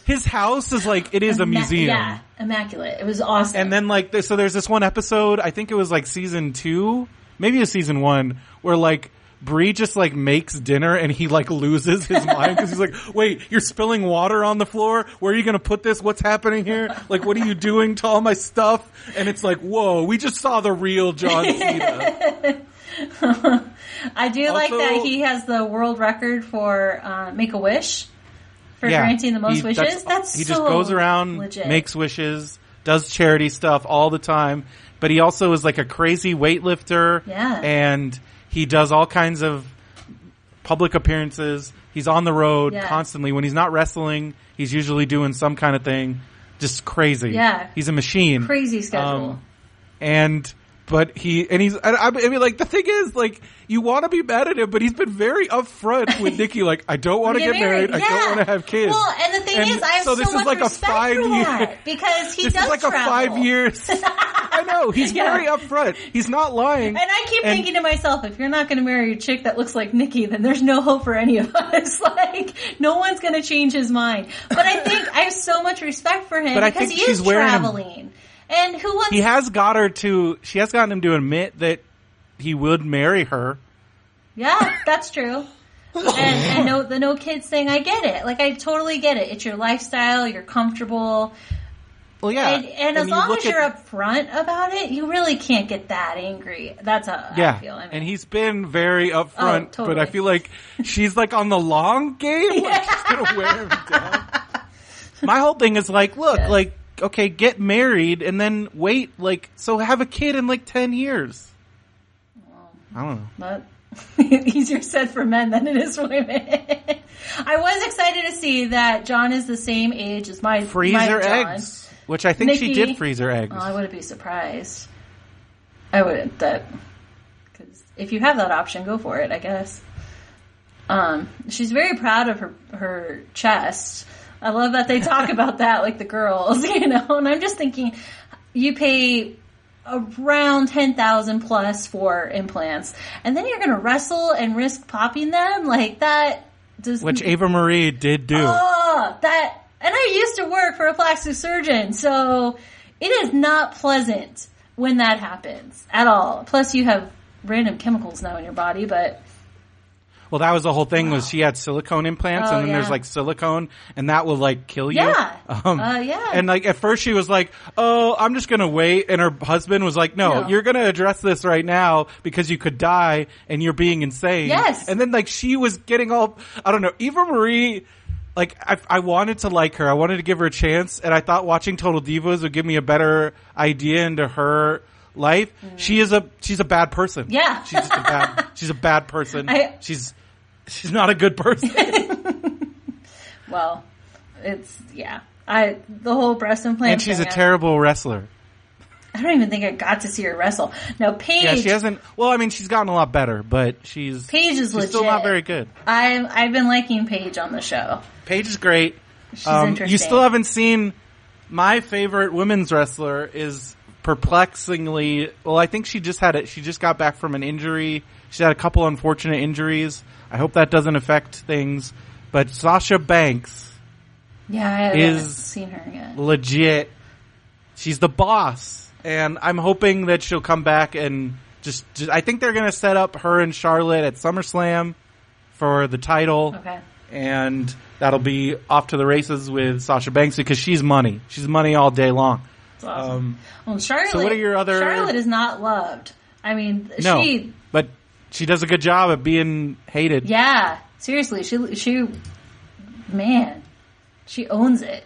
His house is like, it is a museum. Yeah, immaculate. It was awesome. And then like, so there's this one episode, I think it was like season two, maybe it was season one, where like, Brie just like makes dinner and he like loses his mind because he's like, wait, you're spilling water on the floor. Where are you going to put this? What's happening here? Like, what are you doing to all my stuff? And it's like, whoa, we just saw the real John Cena. I do like that he has the world record for uh, Make a Wish for granting the most He- wishes. That's, so he so just goes around, legit. makes wishes, does charity stuff all the time. But he also is like a crazy weightlifter. Yeah. And he does all kinds of public appearances. He's on the road Yeah. constantly. When he's not wrestling, he's usually doing some kind of thing. Just crazy. Yeah. He's a machine. crazy schedule. Um, and but he and he's I, I mean like the thing is like you want to be mad at him but he's been very upfront with Nikki like I don't want to get, married, I don't want to have kids Well, and the thing And is, I have so so, this is much like a respect five for year- that because he this does is like a five years I know he's Yeah. very upfront he's not lying And I keep And- thinking to myself, if you're not going to marry a chick that looks like Nikki, then there's no hope for any of us. like, no one's going to change his mind. But I think I have so much respect for him because he is wearing traveling. And who wants? he has got her to she has gotten him to admit that he would marry her yeah, that's true. And, and no, the no kids thing, I get it. Like, I totally get it. It's your lifestyle. You're comfortable. well yeah And, and as long as you're at- upfront about it, you really can't get that angry. That's how Yeah, I feel. I mean, and he's been very upfront, Oh, but. I feel like she's like on the long game. Like she's gonna wear him down. My whole thing is like, look, Yeah. like, okay, get married and then wait, like, so have a kid in like ten years. I don't know. But easier said for men than it is for women. I was excited to see that John is the same age as my Freeze my her John. eggs, which I think she did freeze her eggs. Oh, I wouldn't be surprised. I wouldn't. That because if you have that option, go for it. I guess. Um, she's very proud of her her chest. I love that they talk about that like the girls, you know. And I'm just thinking, you pay around ten thousand plus for implants, and then you're going to wrestle and risk popping them like that. Does which Eva Marie did do. Oh, that, and I used to work for a plastic surgeon, so it is not pleasant when that happens at all. Plus, you have random chemicals now in your body, but Well, that was the whole thing was she had silicone implants Oh, and then there's like silicone and that will like kill you. Yeah. Um, Uh, yeah. And like at first she was like, oh, I'm just going to wait. And her husband was like, no, No. you're going to address this right now because you could die and you're being insane. Yes. And then like she was getting all, I don't know, Eva Marie, like I, I wanted to like her. I wanted to give her a chance and I thought watching Total Divas would give me a better idea into her life. She is a, she's a bad person. Mm. Yeah. She's just a bad, she's a bad person. I- she's, she's not a good person. well, it's yeah. I the whole breast implant. and she's a thing, I- terrible wrestler. I don't even think I got to see her wrestle. No, Paige, Yeah, she hasn't. Well, I mean, she's gotten a lot better, but she's Paige is she's legit. still not very good. I'm I've been liking Paige on the show. Paige is great. She's Um, interesting. you still haven't seen my favorite women's wrestler is perplexingly. Well, I think she just had it. She just got back from an injury. She had a couple unfortunate injuries. I hope that doesn't affect things. But Sasha Banks, Yeah, I haven't Is- seen her yet. legit, she's the boss, and I'm hoping that she'll come back and just. just I think they're gonna set up her and Charlotte at SummerSlam for the title. Okay. and that'll be off to the races with Sasha Banks because she's money. She's money all day long. Awesome. Um, well, Charlotte. so what are your other- Charlotte is not loved. I mean, no, she but she does a good job of being hated. Yeah, seriously, she she, man, she owns it,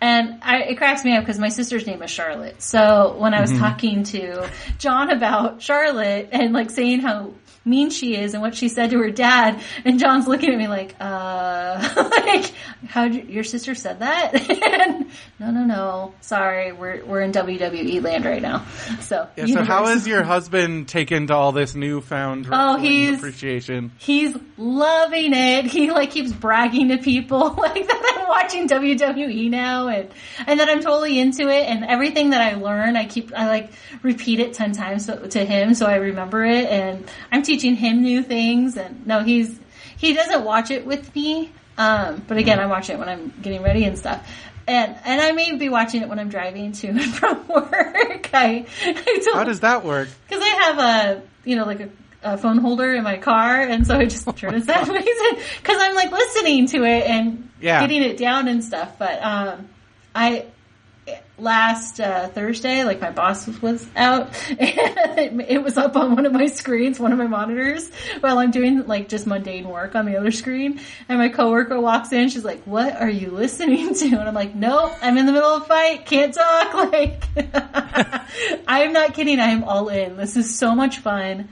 and I, it cracks me up because my sister's name is Charlotte. So when I was Mm-hmm. talking to John about Charlotte and like saying how mean she is and what she said to her dad, and John's looking at me like, uh, like how your sister said that? and no, no, no, sorry, we're we're in WWE land right now. So Yeah, so how has your husband taken to all this newfound Oh, he's- appreciation? He's loving it. He like keeps bragging to people like that I'm watching WWE now and and that I'm totally into it and everything that I learn I keep I like repeat it 10 times to, to him so I remember it and I'm teaching him new things and no he's he doesn't watch it with me um but again I watch it when I'm getting ready and stuff. And and I may be watching it when I'm driving to and from work. I, I don't, How does that work? because I have a, you know, like a, a phone holder in my car, and so I just turn it sideways because I'm like listening to it and Yeah. getting it down and stuff. But um, I last uh, Thursday, like my boss was out, and it was up on one of my screens, one of my monitors, while I'm doing like just mundane work on the other screen. And my coworker walks in, she's like, "What are you listening to?" And I'm like, "Nope, I'm in the middle of a fight, can't talk." Like, I'm not kidding. I am all in. This is so much fun.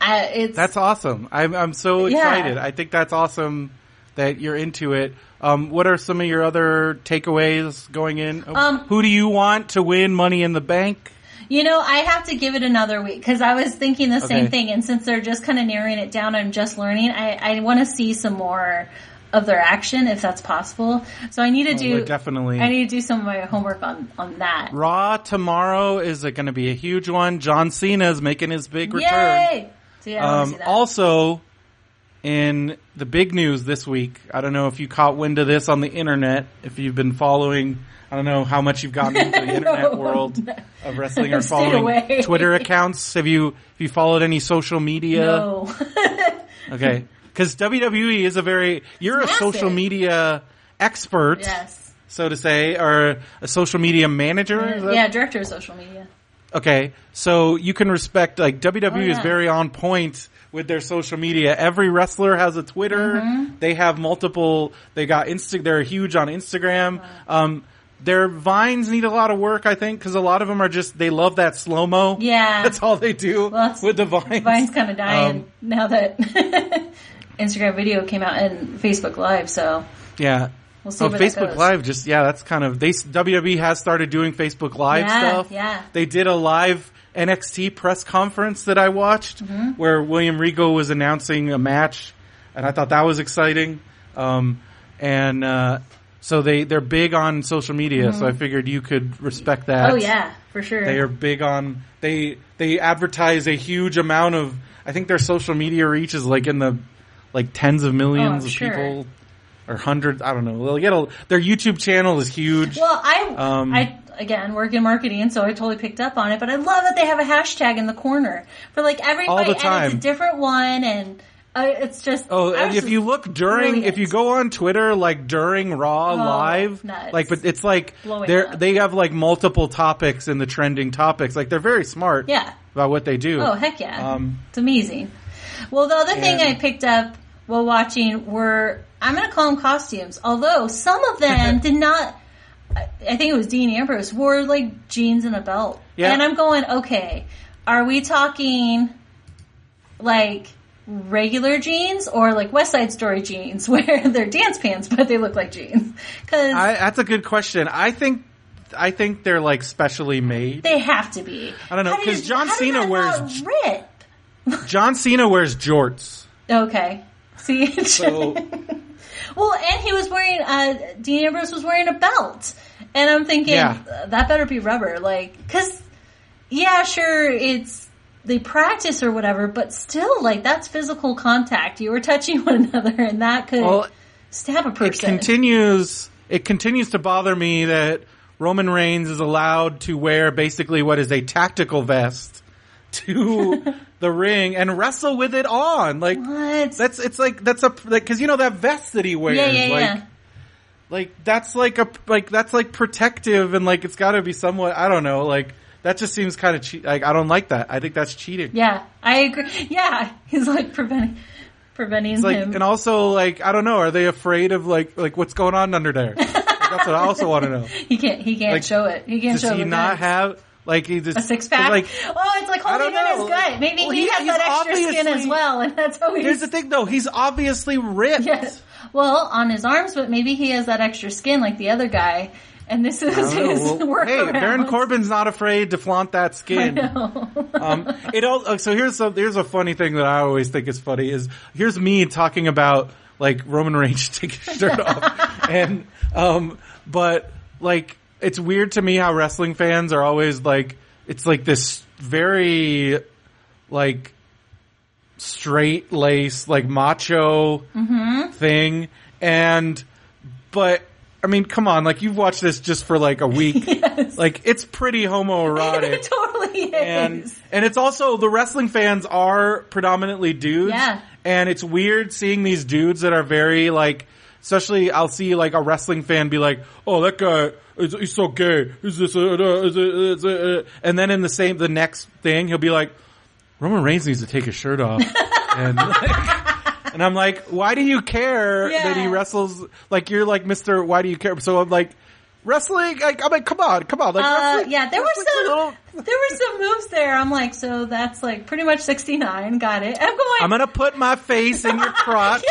I, it's That's awesome. I'm I'm so Yeah. excited. I think that's awesome that you're into it. Um, what are some of your other takeaways going in? Um, Who do you want to win Money in the Bank? You know, I have to give it another week because I was thinking the same thing. And since they're just kind of narrowing it down, I'm just learning. I, I want to see some more of their action if that's possible. So I need to do Oh, definitely. I need to do some of my homework on on that. Raw tomorrow is going to be a huge one. John Cena is making his big return. Yay! So yeah, Um, also, in the big news this week, I don't know if you caught wind of this on the internet, if you've been following, I don't know how much you've gotten into the internet world of wrestling or following. Twitter accounts. Have you, have you followed any social media? no. Okay. Cause WWE is a very, you're a social media expert, yes. so to say, or a social media manager. Yeah, director of social media. Okay, so you can respect like WWE Oh, is very on point with their social media. Every wrestler has a Twitter. Mm-hmm. They have multiple. They got Insta. They're huge on Instagram. Um, their vines need a lot of work, I think, because a lot of them are just they love that slow mo. Yeah. that's all they do Well, with the vines. Vine's kind of dying Um, now that Instagram video came out and Facebook Live. So Yeah. we'll see Oh, Facebook. Live, just yeah, that's kind of they WWE has started doing Facebook Live Yeah, stuff. yeah. they did a live NXT press conference that I watched Mm-hmm. where William Regal was announcing a match, and I thought that was exciting. Um, and uh, so they they're big on social media, so I figured you could respect that. Mm-hmm. Oh yeah, for sure. They are big on they they advertise a huge amount of I think their social media reach is like in the like tens of millions Oh, of sure. people or hundreds I don't know. They'll get a, their YouTube channel is huge. Well, I, Um, I again work in marketing, so I totally picked up on it. But I love that they have a hashtag in the corner for like every All fight, the and time. it's a different one, and uh, it's just Oh, and if you look during, if you go on Twitter, like during Raw live, nuts. like, but it's like they're they have like multiple topics in the trending topics. Like they're very smart, yeah, about what they do. oh heck yeah, Um, it's amazing. Well, the other thing I picked up while watching were I'm going to call them costumes, although some of them did not. I I think it was Dean Ambrose wore like jeans and a belt, Yeah. and I'm going okay. Are we talking like regular jeans or like West Side Story jeans where they're dance pants but they look like jeans? Because I, that's a good question. I think I think they're like specially made. they have to be. I don't know, How do 'cause you- John how Cena wears rip. John Cena wears jorts. Okay. See, So well, and he was wearing uh, Dean Ambrose was wearing a belt, and I'm thinking Yeah. "Uh, that better be rubber, like because yeah, sure, it's they practice or whatever, but still, like that's physical contact. You were touching one another, and that could Well, stab a person. it continues it continues to bother me that Roman Reigns is allowed to wear basically what is a tactical vest to the ring and wrestle with it on. Like what? that's it's like that's a like cuz you know that vest that he wears yeah, yeah, like yeah. like that's like a like that's like protective and like it's got to be somewhat I don't know like that just seems kind of cheat like I don't like that. I think that's cheating. Yeah, I agree. Yeah, he's like preventing preventing It's like, him. and also like I don't know. Are they afraid of like like what's going on under there? Like, that's what I also want to know. he can't. He can't like, show it. He can't Does show he not have like he just a six pack? Like oh, it's like holding in his gut. Maybe Well, he, he- has that extra skin as well, and that's how he's. here's the thing though. He's obviously ripped. Yes. Well, on his arms, but maybe he has that extra skin like the other guy, and this is I don't know. his Well, workaround. hey, Baron Corbin's not afraid to flaunt that skin. um, it all, uh, so here's a, here's a funny thing that I always think is funny is here's me talking about like Roman Reigns taking his shirt off, and um, but like it's weird to me how wrestling fans are always like it's like this very like straight lace like macho mm-hmm. thing and but I mean come on like you've watched this just for like a week Yes. like it's pretty it homoerotic totally really and is. and it's also the wrestling fans are predominantly dudes. Yeah. And it's weird seeing these dudes that are very like, especially I'll see like a wrestling fan be like, "Oh, that guy is he's so gay." Is this? Uh, uh, is it, is it, uh," and then in the same the next thing he'll be like, "Roman Reigns needs to take his shirt off." and like, and I'm like, "Why do you care that he wrestles? Like you're like Mister. Why do you care?" So I'm like. Wrestling, like, I'm like, come on, come on, like, Uh, yeah, there were some little- there were some moves there. I'm like, so that's like pretty much 69. Got it. I'm going. I'm gonna put my face in your crotch.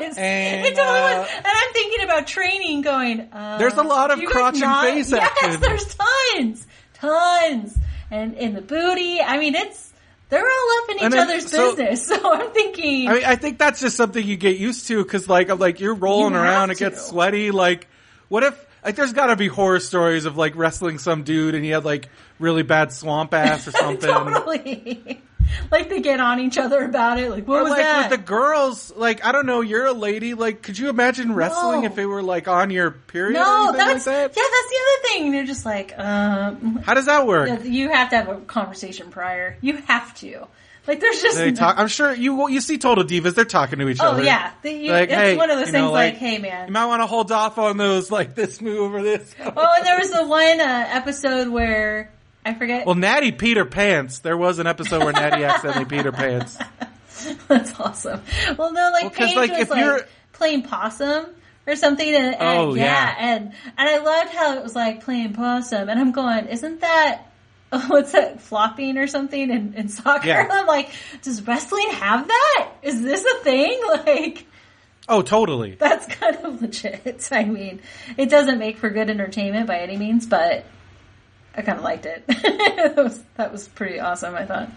Yes, And, it totally uh, was. And I'm thinking about training. Going. Uh, There's a lot of crotch and face yes, there's tons, tons, and in the booty. I mean, it's they're all up in each then- other's so- business. So I'm thinking. I mean, I think that's just something you get used to because, like, I'm like you're rolling You around, it gets sweaty. Like, what if like there's got to be horror stories of like wrestling some dude and he had like really bad swamp ass or something. totally. like they get on each other about it. Like what Or was like that? with the girls, like I don't know, you're a lady. Like, could you imagine wrestling No. if it were like on your period? no, that's like yeah, that's the other thing. And you're just like, um, How does that work? You have to have a conversation prior. You have to. Like, there's just They talk. I'm sure you you see Total Divas. They're talking to each Oh other. Oh yeah, the, you, Like, it's hey, one of those things. know, like, like, hey You might want to hold off on those, like this move or this. Oh, and there was the one uh, episode where I forget. Well, Natty Peter Pants. There was an episode where Natty accidentally Peter Pants. That's awesome. Well, no, like Well, Paige like, was if like you're- playing possum or something. And, and- Oh, yeah, yeah. and and I loved how it was like playing possum, and I'm going, isn't that? What's that flopping or something in, in soccer? Yeah. I'm like, does wrestling have that? Is this a thing? Like, Oh, totally. that's kind of legit. I mean, it doesn't make for good entertainment by any means, but I kind of liked it. that was that was pretty awesome. I thought,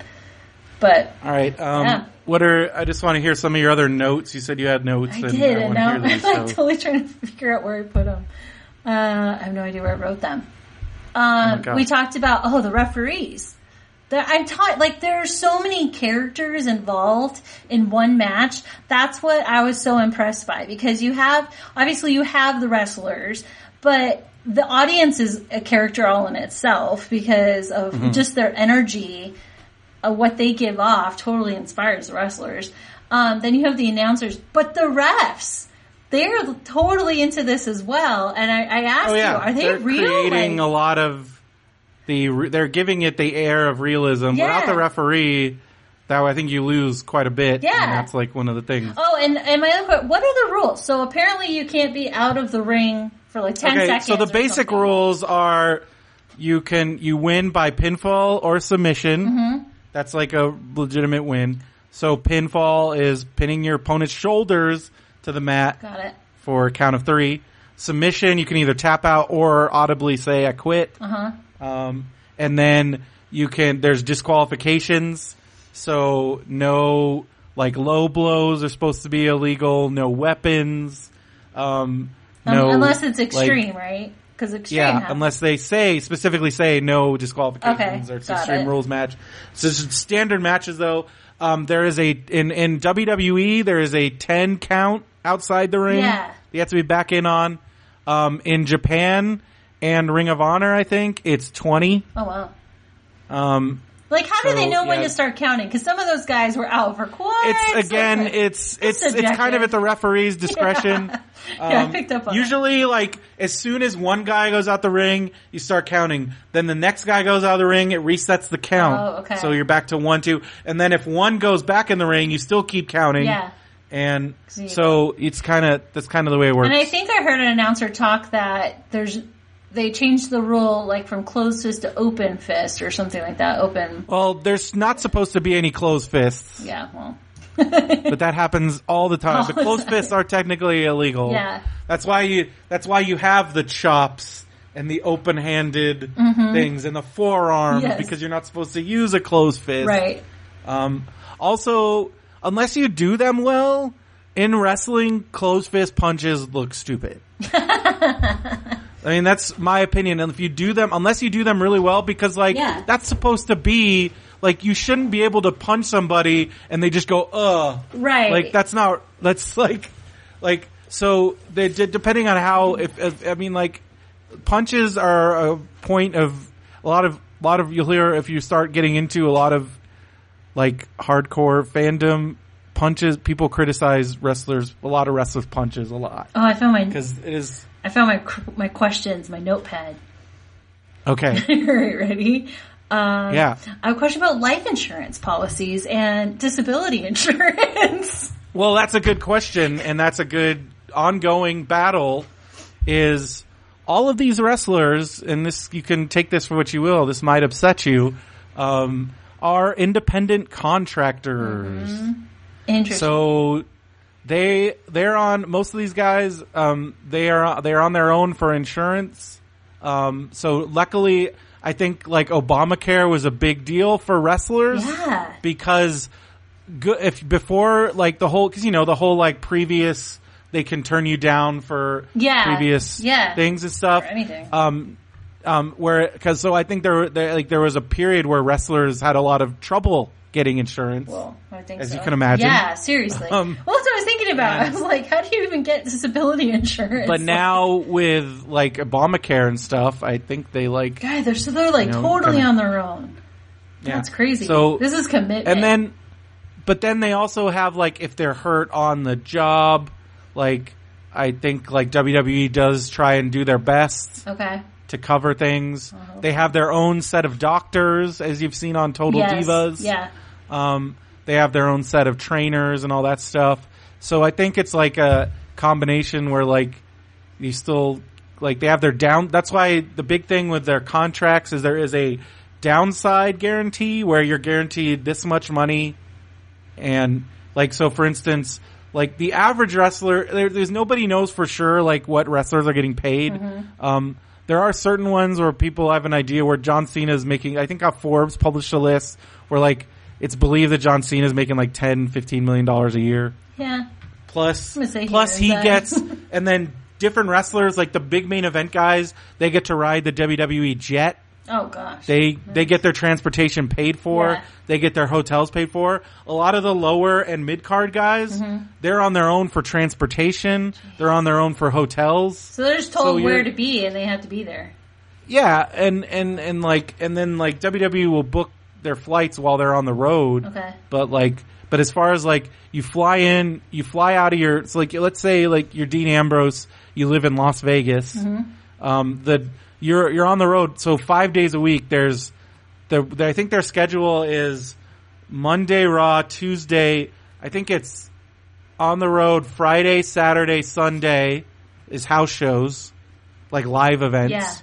but All right. Um, Yeah. What are? I just want to hear some of your other notes. You said you had notes. I and did, I and now to I'm these. like So. totally trying to figure out where I put them. Uh, I have no idea where I wrote them. Um, God. we talked about oh the referees. There, I'm taught like there are so many characters involved in one match. That's what I was so impressed by because you have obviously you have the wrestlers, but the audience is a character all in itself because of Mm-hmm. just their energy uh, what they give off totally inspires the wrestlers. Um, then you have the announcers, but the refs, they're totally into this as well. And I, I asked Oh yeah, you, are they are real? creating Like- a lot of the, they're giving it the air of realism. Without the referee, that I think you lose quite a bit. Yeah. and that's like one of the things. oh, and, and my other question, what are the rules? So apparently you can't be out of the ring for like 10 okay, seconds. so the basic something. rules are you can you win by pinfall or submission. Mm-hmm. That's like a legitimate win. So pinfall is pinning your opponent's shoulders to the mat Got it. for a count of three. Submission, you can either tap out or audibly say "I quit." Uh huh. Um, and then you can, there's disqualifications. So no, like low blows are supposed to be illegal. No weapons. Um, no, unless it's like- extreme, right? Because extreme. yeah, happens. unless they say, specifically say no disqualifications Okay, or extreme it. rules match. So standard matches though. Um, there is a, in, in WWE, there is a 10 count outside the ring. Yeah. You have to be back in on. Um, in Japan and Ring of Honor, I think it's 20. Oh wow. Um, Like, how do they know when to start counting? Because some of those guys were out for quite. it's again, it's it's it's subjective. kind of at the referee's discretion. yeah, I Um, picked up on that. Usually, like as soon as one guy goes out the ring, you start counting. Then the next guy goes out of the ring, it resets the count. Oh, okay. So you're back to one, two, and then if one goes back in the ring, you still keep counting. Yeah. And so it's kind of that's kind of the way it works. And I think I heard an announcer talk that there's they changed the rule like from closed fist to open fist or something like that. Open. well, there's not supposed to be any closed fists, Yeah. Well. but that happens all the time. All the closed fists are technically illegal. Yeah. That's why you. That's why you have the chops and the open-handed things and the forearms Mm-hmm. Yes. because you're not supposed to use a closed fist. Right. Um, also, unless you do them well in wrestling, closed fist punches look stupid. I mean, that's my opinion. And if you do them, unless you do them really well, because like Yeah. that's supposed to be like you shouldn't be able to punch somebody and they just go, "Uh." Right. Like that's not. That's like, like so. They d- depending on how. If, if I mean, like punches are a point of a lot of a lot of you'll hear if you start getting into a lot of like hardcore fandom punches. People criticize wrestlers. A lot of wrestlers punches a lot Oh, I found my because it is I found my my questions, my notepad. okay. Alright, ready? Um, yeah. I have a question about life insurance policies and disability insurance. Well, that's a good question, and that's a good ongoing battle. Is all of these wrestlers, and this you can take this for what you will. This might upset you. Um, are independent contractors. Interesting. So they they're on most of these guys. Um, they are they're on their own for insurance. Um, so luckily, I think like Obamacare was a big deal for wrestlers yeah. because go- if before like the whole because you know the whole like previous they can turn you down for Yeah. previous Yeah. things and stuff Or anything. um um where because so I think there, there like there was a period where wrestlers had a lot of trouble getting insurance Well, I think As so. you can imagine. Yeah, seriously. Um, well, that's what I was thinking about. I was like, how do you even get disability insurance? but now with like Obamacare and stuff I think they like God, they're so they're like You know, totally kinda- on their own. yeah. That's crazy. So this is commitment. and then but then they also have like if they're hurt on the job like i think like wwe does try and do their best okay, to cover things Uh-huh. they have their own set of doctors as you've seen on total yes, divas yeah, um, they have their own set of trainers and all that stuff so i think it's like a combination where like you still like they have their down that's why the big thing with their contracts is there is a downside guarantee where you're guaranteed this much money. And like so for instance like the average wrestler there, there's nobody knows for sure like what wrestlers are getting paid. Um there are certain ones where people have an idea where John Cena is making I think uh, Forbes published a list where like it's believed that John Cena is making like 10 15 million dollars a year yeah. plus I'm gonna say plus he gets and then different wrestlers like the big main event guys they get to ride the WWE jet Oh gosh, they they get their transportation paid for. Yeah. They get their hotels paid for. A lot of the lower and mid card guys, Mm-hmm. they're on their own for transportation. They're on their own for hotels. so they're just told so where to be and they have to be there. Yeah, and and and like and then like WWE will book their flights while they're on the road. Okay. But like, but as far as like you fly in, you fly out of your. It's like let's say like you're Dean Ambrose, you live in Las Vegas. Um, the you're you're on the road, so five days a week. There's the, the I think their schedule is Monday Raw, Tuesday. I think it's on the road Friday, Saturday, Sunday is house shows, like live events Yeah.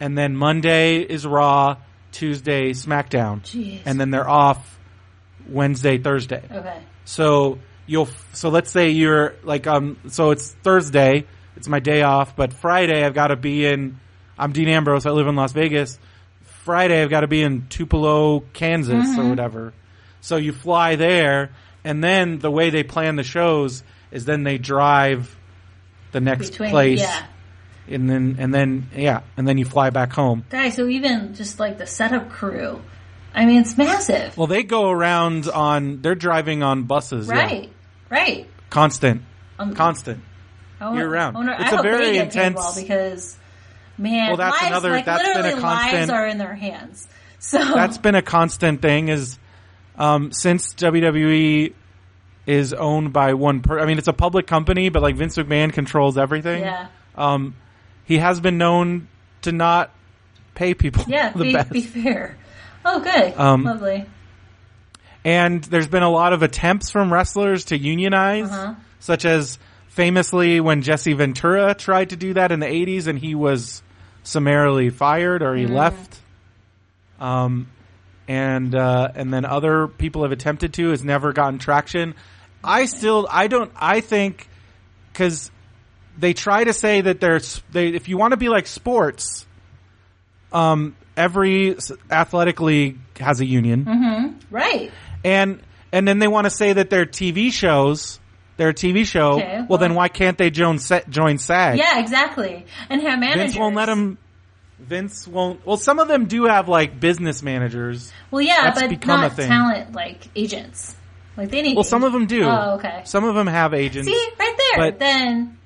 and then Monday is Raw, Tuesday SmackDown, Jeez. and then they're off Wednesday, Thursday. Okay. So you'll so let's say you're like um so it's Thursday, it's my day off, but Friday I've got to be in. I'm Dean Ambrose. I live in Las Vegas. Friday I've got to be in Tupelo, Kansas, or whatever. So you fly there, and then the way they plan the shows is then they drive the next Between place yeah. And then and then yeah, and then you fly back home. Guys, so even just like the setup crew, I mean, it's massive. Well, they go around on they're driving on buses, yeah. right, right. Constant, Um, constant. I wonder- year-round. I, wonder- It's I a very they get paid intense- because man, Well, that's lives, another- like that's been a literally lives are in their hands. So That's been a constant thing is um, since WWE is owned by one per I mean it's a public company, but like Vince McMahon controls everything. yeah, Um, he has been known to not pay people yeah. the Be, best. be fair. Oh, good, Um, lovely. And there's been a lot of attempts from wrestlers to unionize, Uh-huh. such as famously when Jesse Ventura tried to do that in the 80s and he was summarily fired or he Mm. left. Um, and, uh, and then other people have attempted to, has never gotten traction. I still, I don't, I think, cause they try to say that there's, they, if you want to be like sports, um, every athletic league has a union Right. and and then they want to say that they're TV shows, they're a TV show. Okay, well, then why can't they join join SAG? Yeah, exactly. And have managers. Vince won't let them. Vince won't. Well, some of them do have like business managers. Well, yeah, That's but become a not talent like agents. Like they need. Well, some of them do. Oh, okay. Some of them have agents, See, right there. But- then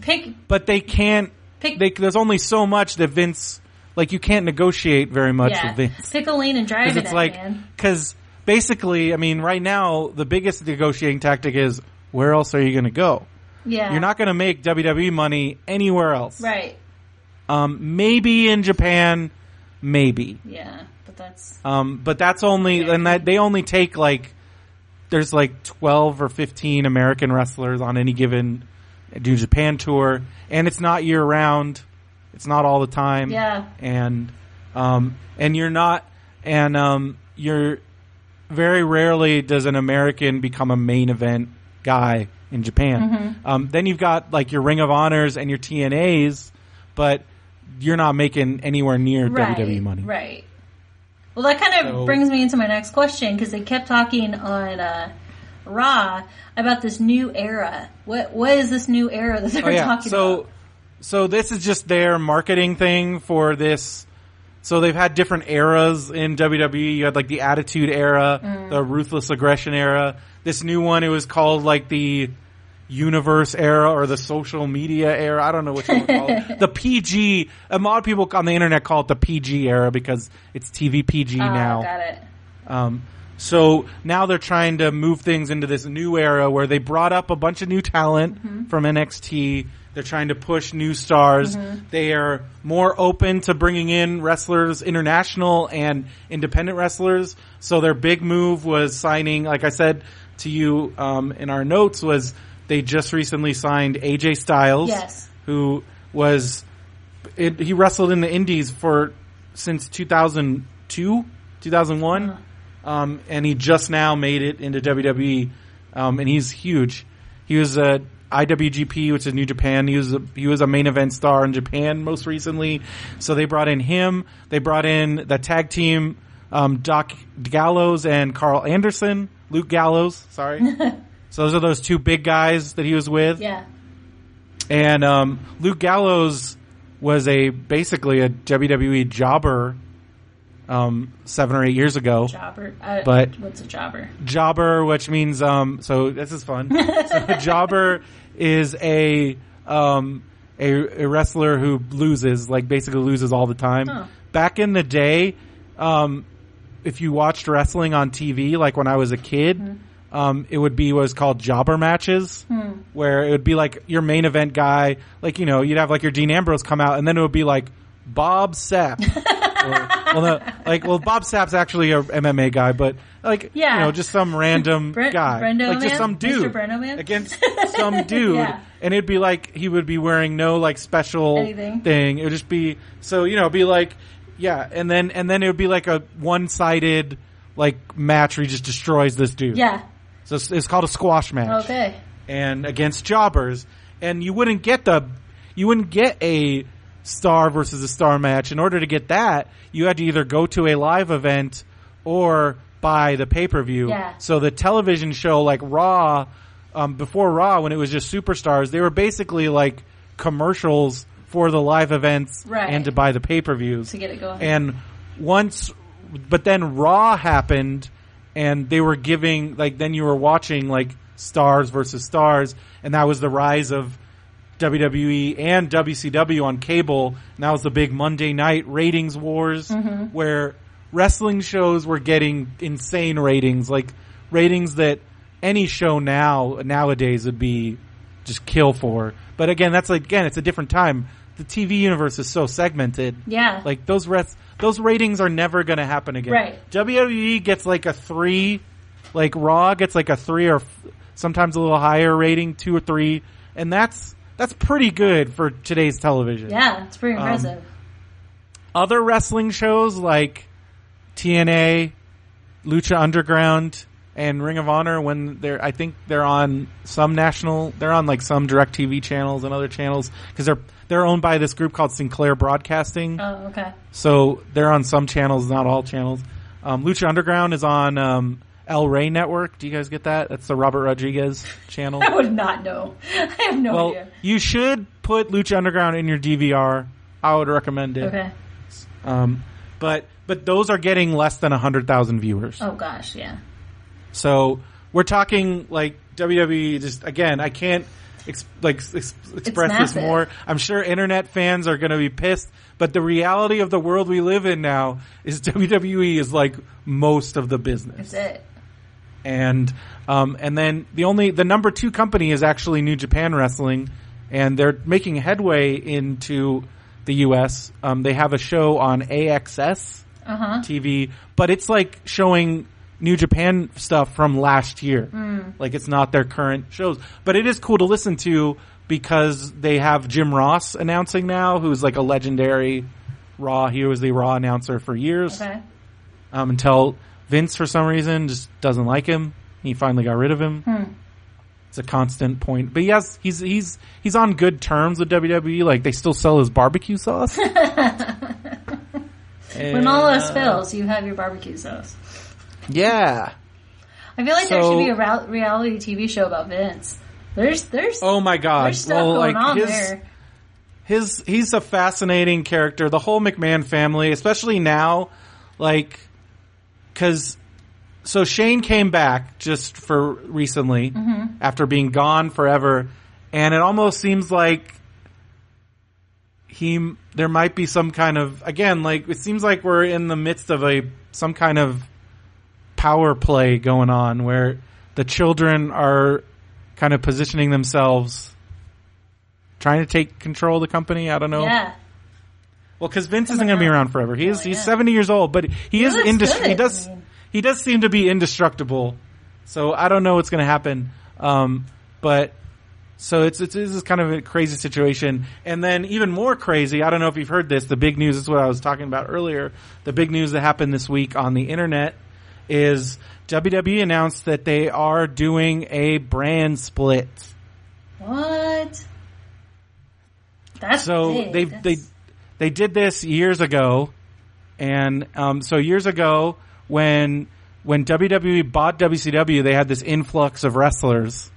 pick but they can't. pick. They, there's only so much that Vince like you can't negotiate very much yeah. with Vince. Pick a lane and drive it, it's like, because basically, I mean, right now the biggest negotiating tactic is where else are you going to go? Yeah. You're not going to make WWE money anywhere else. right. Um, maybe in Japan, maybe. Yeah, but that's Um, but that's only, and that they only take like, there's like 12 or 15 American wrestlers on any given New Japan tour, and it's not year round. It's not all the time. Yeah. And, um, and you're not, and, um, you're, very rarely does an American become a main event guy in Japan. Mm-hmm. Um, then you've got like your Ring of Honors and your TNAs, but you're not making anywhere near right. WWE money. Right. Well, that kind of So- brings me into my next question because they kept talking on uh, Raw about this new era. What what is this new era that they were Oh yeah. talking So, about? so this is just their marketing thing for this. So they've had different eras in WWE. You had like the Attitude Era, Mm. the Ruthless Aggression Era. This new one, it was called like the Universe Era or the Social Media Era. I don't know what you want to call it. The PG. A lot of people on the internet call it the PG era because it's TV PG Oh, now. got it. Um, so now they're trying to move things into this new era where they brought up a bunch of new talent Mm-hmm. from NXT. They're trying to push new stars. Mm-hmm. They are more open to bringing in wrestlers, international and independent wrestlers. So their big move was signing, like I said to you um, in our notes, was they just recently signed AJ Styles, Yes. who was it, he wrestled in the Indies for since 2002, 2001, Uh-huh. Um, and he just now made it into WWE, um, and he's huge. He was a IWGP, which is New Japan. He was a, he was a main event star in Japan most recently. So they brought in him. They brought in the tag team, um, Doc Gallows and Karl Anderson, Luke Gallows. Sorry. so those are those two big guys that he was with. Yeah. And um, Luke Gallows was a basically a WWE jobber um, seven or eight years ago. Jobber. Uh, But- what's a jobber? Jobber, which means um, so this is fun. so jobber is a um, a, a wrestler who loses, like basically loses all the time. Huh. Back in the day, um, if you watched wrestling on TV, like when I was a kid, Mm-hmm. um, it would be what was called jobber matches, where it would be like your main event guy, like you know, you'd have like your Dean Ambrose come out, and then it would be like Bob Sapp. well, no, like, well, Bob Sapp's actually a MMA guy, but like, Yeah. you know, just some random Bre- guy, Brendo like just some dude Man? against some dude, Yeah. and it'd be like he would be wearing no like special Anything. thing. It would just be so you know, be like yeah, and then and then it would be like a one sided like match where he just destroys this dude. Yeah. so it's, it's called a squash match Okay. and against jobbers, and you wouldn't get the you wouldn't get a star versus a star match. In order to get that, you had to either go to a live event or buy the pay per view. Yeah. So the television show like Raw, um, before Raw, when it was just superstars, they were basically like commercials for the live events Right. and to buy the pay per views. To get it going. And once, but then Raw happened, and they were giving like then you were watching like stars versus stars, and that was the rise of WWE and WCW on cable. And that was the big Monday night ratings wars, mm-hmm. where wrestling shows were getting insane ratings, like ratings that any show now nowadays would be just kill for. But again, that's like again, it's a different time. The TV universe is so segmented. Yeah. Like those res- those ratings are never going to happen again. Right. WWE gets like a three, like Raw gets like a three or f- sometimes a little higher rating, two or three, and that's that's pretty good for today's television. yeah, it's pretty Um, impressive. Other wrestling shows like TNA, Lucha Underground, and Ring of Honor when they're I think they're on some national they're on like some direct TV channels and other channels because they're they're owned by this group called Sinclair Broadcasting. oh, okay. So they're on some channels, not all channels. Um, Lucha Underground is on um, El Rey Network. Do you guys get that? That's the Robert Rodriguez channel. I would not know. I have no well, idea. you should put Lucha Underground in your DVR. I would recommend it. Okay. Um, but but those are getting less than hundred thousand viewers. Oh gosh, yeah. So we're talking like WWE. Just again, I can't. ex- like ex- express this more. I'm sure internet fans are going to be pissed, but the reality of the world we live in now is WWE is like most of the business That's it. And um, and then the only the number two company is actually New Japan Wrestling, and they're making headway into the U.S. Um, they have a show on AXS Uh huh. TV, but it's like showing New Japan stuff from last year. Like it's not their current shows, but it is cool to listen to because they have Jim Ross announcing now, who's like a legendary Raw. He was the Raw announcer for years Okay. um, until Vince, for some reason, just doesn't like him. He finally got rid of him. Hmm. It's a constant point, but yes, he's he's he's on good terms with WWE. Like they still sell his barbecue sauce. When all else uh, fails, you have your barbecue sauce. yeah. I feel like there should be a reality TV show about Vince. There's there's Oh my god. there's stuff well, going like on his there. his he's a fascinating character. The whole McMahon family, especially now, like because so Shane came back just for recently Mm-hmm. after being gone forever, and it almost seems like he there might be some kind of again like it seems like we're in the midst of a some kind of power play going on where the children are kind of positioning themselves trying to take control of the company i don't know Yeah. Well because vince isn't going to be around forever Oh, he's 70 years old but he, is looks indest- good, he does I mean. he does seem to be indestructible so i don't know what's going to happen um, but so it's, it's this is kind of a crazy situation, and then even more crazy. I don't know if you've heard this. The big news is what I was talking about earlier. The big news that happened this week on the internet is WWE announced that they are doing a brand split. What? That's So big. they That's- they did this years ago, and um, so years ago when when WWE bought WCW, they had this influx of wrestlers,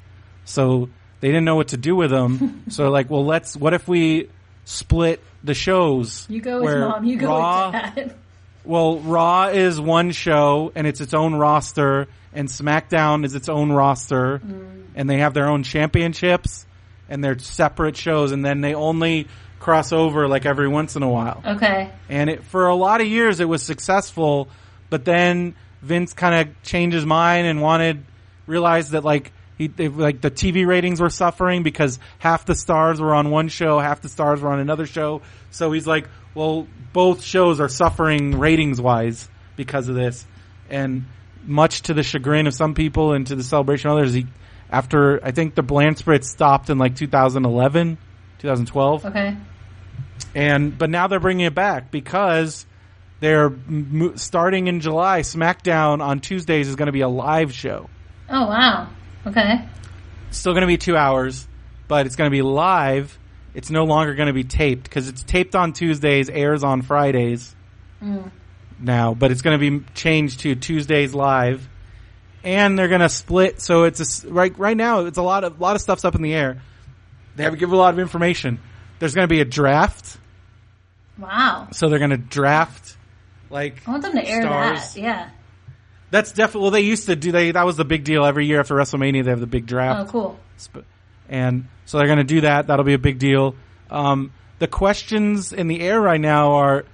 so they didn't know what to do with them. so like, well, let's. What if we split the shows? you go with mom. You go Raw, with dad. Well, Raw is one show and it's its own roster, and SmackDown is its own roster, and they have their own championships, and they're separate shows, and then they only cross over like every once in a while. Okay. And it, for a lot of years, it was successful, but then Vince kind of changed his mind and wanted, realized that like, he, they, like the TV ratings were suffering because half the stars were on one show, half the stars were on another show. So he's like, well, both shows are suffering ratings wise because of this. And much to the chagrin of some people and to the celebration of others, he, after, I think the Brand Split stopped in like 2011, 2012 Okay. And but now they're bringing it back because they're mo- starting in July. SmackDown on Tuesdays is going to be a live show. Oh wow. Okay. Still going to be two hours, but it's going to be live. It's no longer going to be taped because it's taped on Tuesdays, airs on Fridays mm. now, but it's going to be changed to Tuesdays live. And they're going to split, so it's a right right now. It's a lot of lot of stuff's up in the air. They haven't given a lot of information. There's going to be a draft, Wow. so they're going to draft like I want them to air Stars. that. Yeah. That's definitely. Well, they used to do. They that was the big deal every year after WrestleMania. They have the big draft. Oh, cool. And so they're going to do that. That'll be a big deal. Um, the questions in the air right now are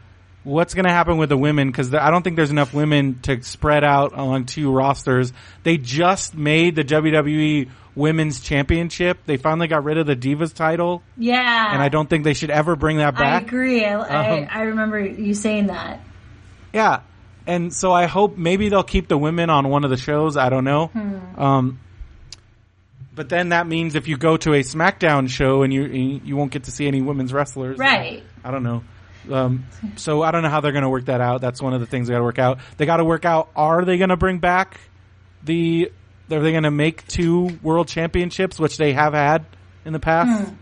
what's going to happen with the women because I don't think there's enough women to spread out along two rosters. They just made the WWE Women's Championship. They finally got rid of the Divas title, Yeah. and I don't think they should ever bring that I back. agree. I, I, Um, I remember you saying that. Yeah. And so I hope maybe they'll keep the women on one of the shows. I don't know. Hmm. Um, but then that means if you go to a SmackDown show and you you won't get to see any women's wrestlers, Right. I don't know. Um, so I don't know how they're going to work that out. That's one of the things they got to work out. They got to work out: Are they going to bring back the? Are they going to make two world championships, which they have had in the past?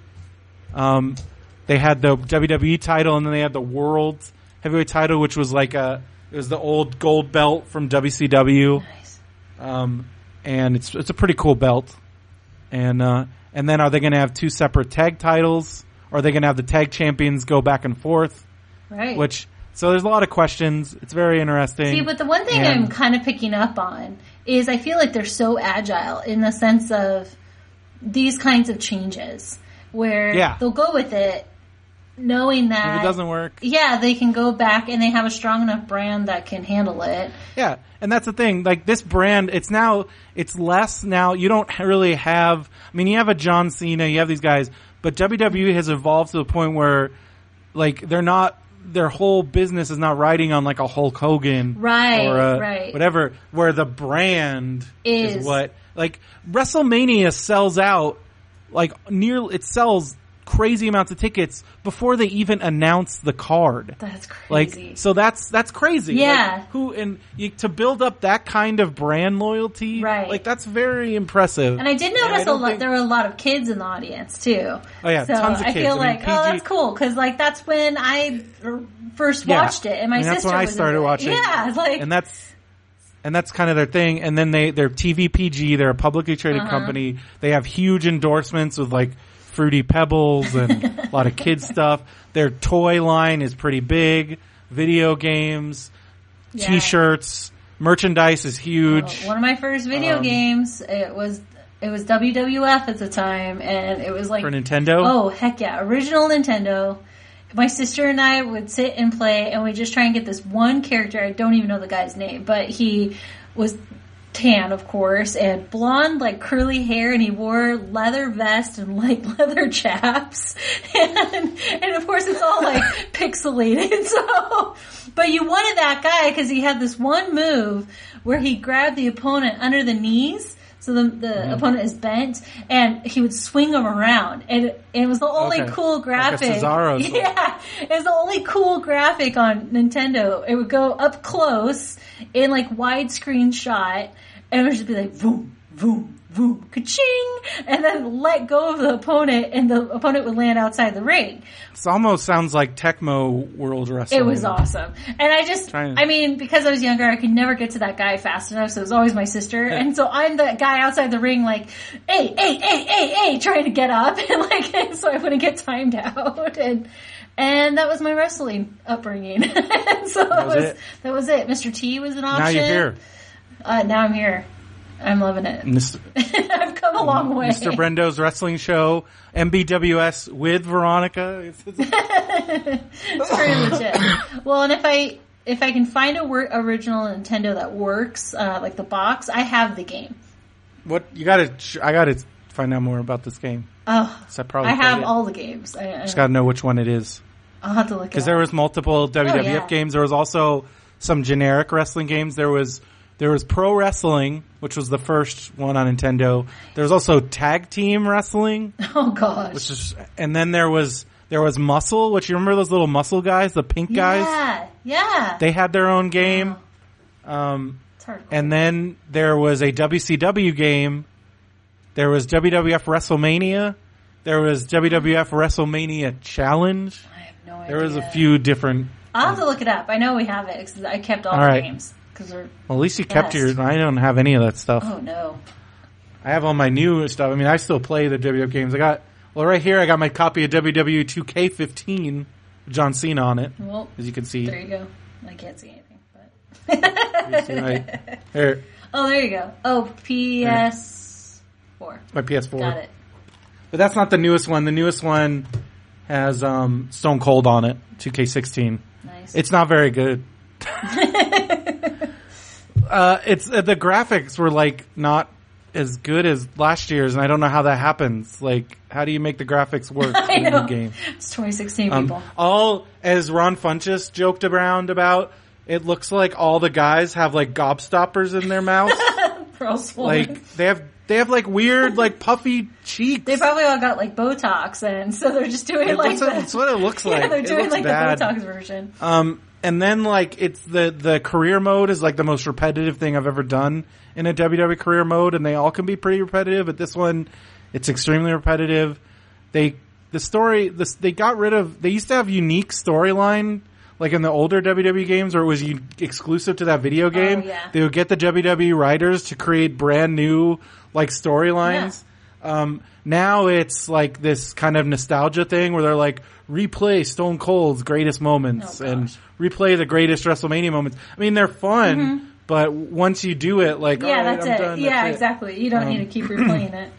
Um, they had the WWE title, and then they had the world heavyweight title, which was like a it was the old gold belt from WCW Nice. um, and it's it's a pretty cool belt. And uh, and then are they going to have two separate tag titles? Or are they going to have the tag champions go back and forth? Right. Which so there's a lot of questions. It's very interesting. See, but the one thing And- I'm kind of picking up on is I feel like they're so agile in the sense of these kinds of changes where Yeah. they'll go with it knowing that If it doesn't work, yeah, they can go back and they have a strong enough brand that can handle it. Yeah, and that's the thing. Like this brand, it's now it's less now. You don't really have. I mean, you have a John Cena, you have these guys, but WWE has evolved to the point where, like, they're not. Their whole business is not riding on like a Hulk Hogan, Right, or a, right. whatever. Where the brand is. Is. what like WrestleMania sells out like near it sells crazy amounts of tickets before they even announce the card. That's crazy. Like so that's that's crazy. Yeah. Like, who and you, to build up that kind of brand loyalty, Right. Like that's very impressive. And I did notice a don't lot. think- There were a lot of kids in the audience too. Oh, yeah, so tons of I kids. feel I mean, like, oh, that's cool because like that's when I first Yeah. watched it, and my I mean, that's when I started watching. Yeah, like and that's and that's kind of their thing. And then they they're TVPG, They're a publicly traded Uh-huh. company. They have huge endorsements with like fruity pebbles and a lot of kids stuff. Their toy line is pretty big. Video games, Yeah. t-shirts, merchandise is huge. one of my first video Um, games. It was it was WWF at the time, and it was like for Nintendo. Oh heck yeah! Original Nintendo. My sister and I would sit and play, and we just try and get this one character. I don't even know the guy's name, but he was tan, of course, and blonde, like curly hair, and he wore leather vest and like leather chaps, and and of course it's all like pixelated. So, but you wanted that guy because he had this one move where he grabbed the opponent under the knees. So the, the Mm-hmm. opponent is bent, and he would swing him around, and it, it was the only Okay. cool Like a graphic. Cesaro sort. yeah, it was the only cool graphic on Nintendo. It would go up close in like widescreen shot, and it would just be like boom, boom, boom, ka-ching, and then let go of the opponent, and the opponent would land outside the ring. It almost sounds like Tecmo World Wrestling. It was awesome. And I just, Trying- I mean, because I was younger, I could never get to that guy fast enough, so it was always my sister. And so I'm the guy outside the ring, like, hey, hey, hey, hey, hey, trying to get up, and like, so I wouldn't get timed out. And, and that was my wrestling upbringing. So that, was was, it? that was it. Mr. T was an option. Now you're here, Uh, now I'm here. I'm loving it. Mr. I've come a long way. Mr. Brendo's wrestling show, MBWS with Veronica. It's pretty legit. Well, and if I if I can find a wor- original Nintendo that works, uh, like the box, I have the game. what you got to? I got to find out more about this game. Oh, So I probably I have it. all the games. I, I, Just got to know which one it is I'll have to look because there was multiple WWF Oh, yeah. games. There was also some generic wrestling games. There was there was pro wrestling, which was the first one on Nintendo. There was also tag team wrestling, Oh gosh, which is, and then there was there was muscle, which you remember those little muscle guys, the pink guys. yeah, yeah. They had their own game. Um, it's hard. And then there was a WCW game. There was WWF WrestleMania. There was WWF WrestleMania Challenge. I have no idea. There was a few different. I'll have to look it up. I know we have it because I kept all, All the right. games because we're. Well, at least you kept Best. your. I don't have any of that stuff. Oh no. I have all my new stuff. I mean, I still play the WWF games. I got. Well, right here, I got my copy of WWE 2K15, John Cena on it, Well, as you can see. there you go. I can't see anything, but. Right Oh, there you go. Oh, PS4. my PS4. Got it. But that's not the newest one. The newest one has um, Stone Cold on it, 2K16. Nice. It's not very good. uh, it's uh, the graphics were like not as good as last year's, and I don't know how that happens. Like, how do you make the graphics work in a know. new game? It's 2016, Um, people. all as Ron Funches joked around about. It looks like all the guys have like gobstoppers in their mouths. They're all swollen. like they have they have like weird like puffy cheeks. They probably all got like Botox, and so they're just doing It like the, that's what it looks like. Yeah, they're doing like bad. the Botox version. Um, and then like it's the the career mode is like the most repetitive thing I've ever done in a WWE career mode, and they all can be pretty repetitive. But this one, it's extremely repetitive. They the story this they got rid of. They used to have unique storyline. Like in the older WWE games, where it was exclusive to that video game, Oh, yeah. they would get the WWE writers to create brand new like storylines. Um, now it's like this kind of nostalgia thing where they're like replay Stone Cold's greatest moments Oh, and replay the greatest WrestleMania moments. I mean, they're fun, but once you do it, like Mm-hmm. Yeah, right, that's it. done, yeah, that's it. exactly. You don't need to keep replaying it.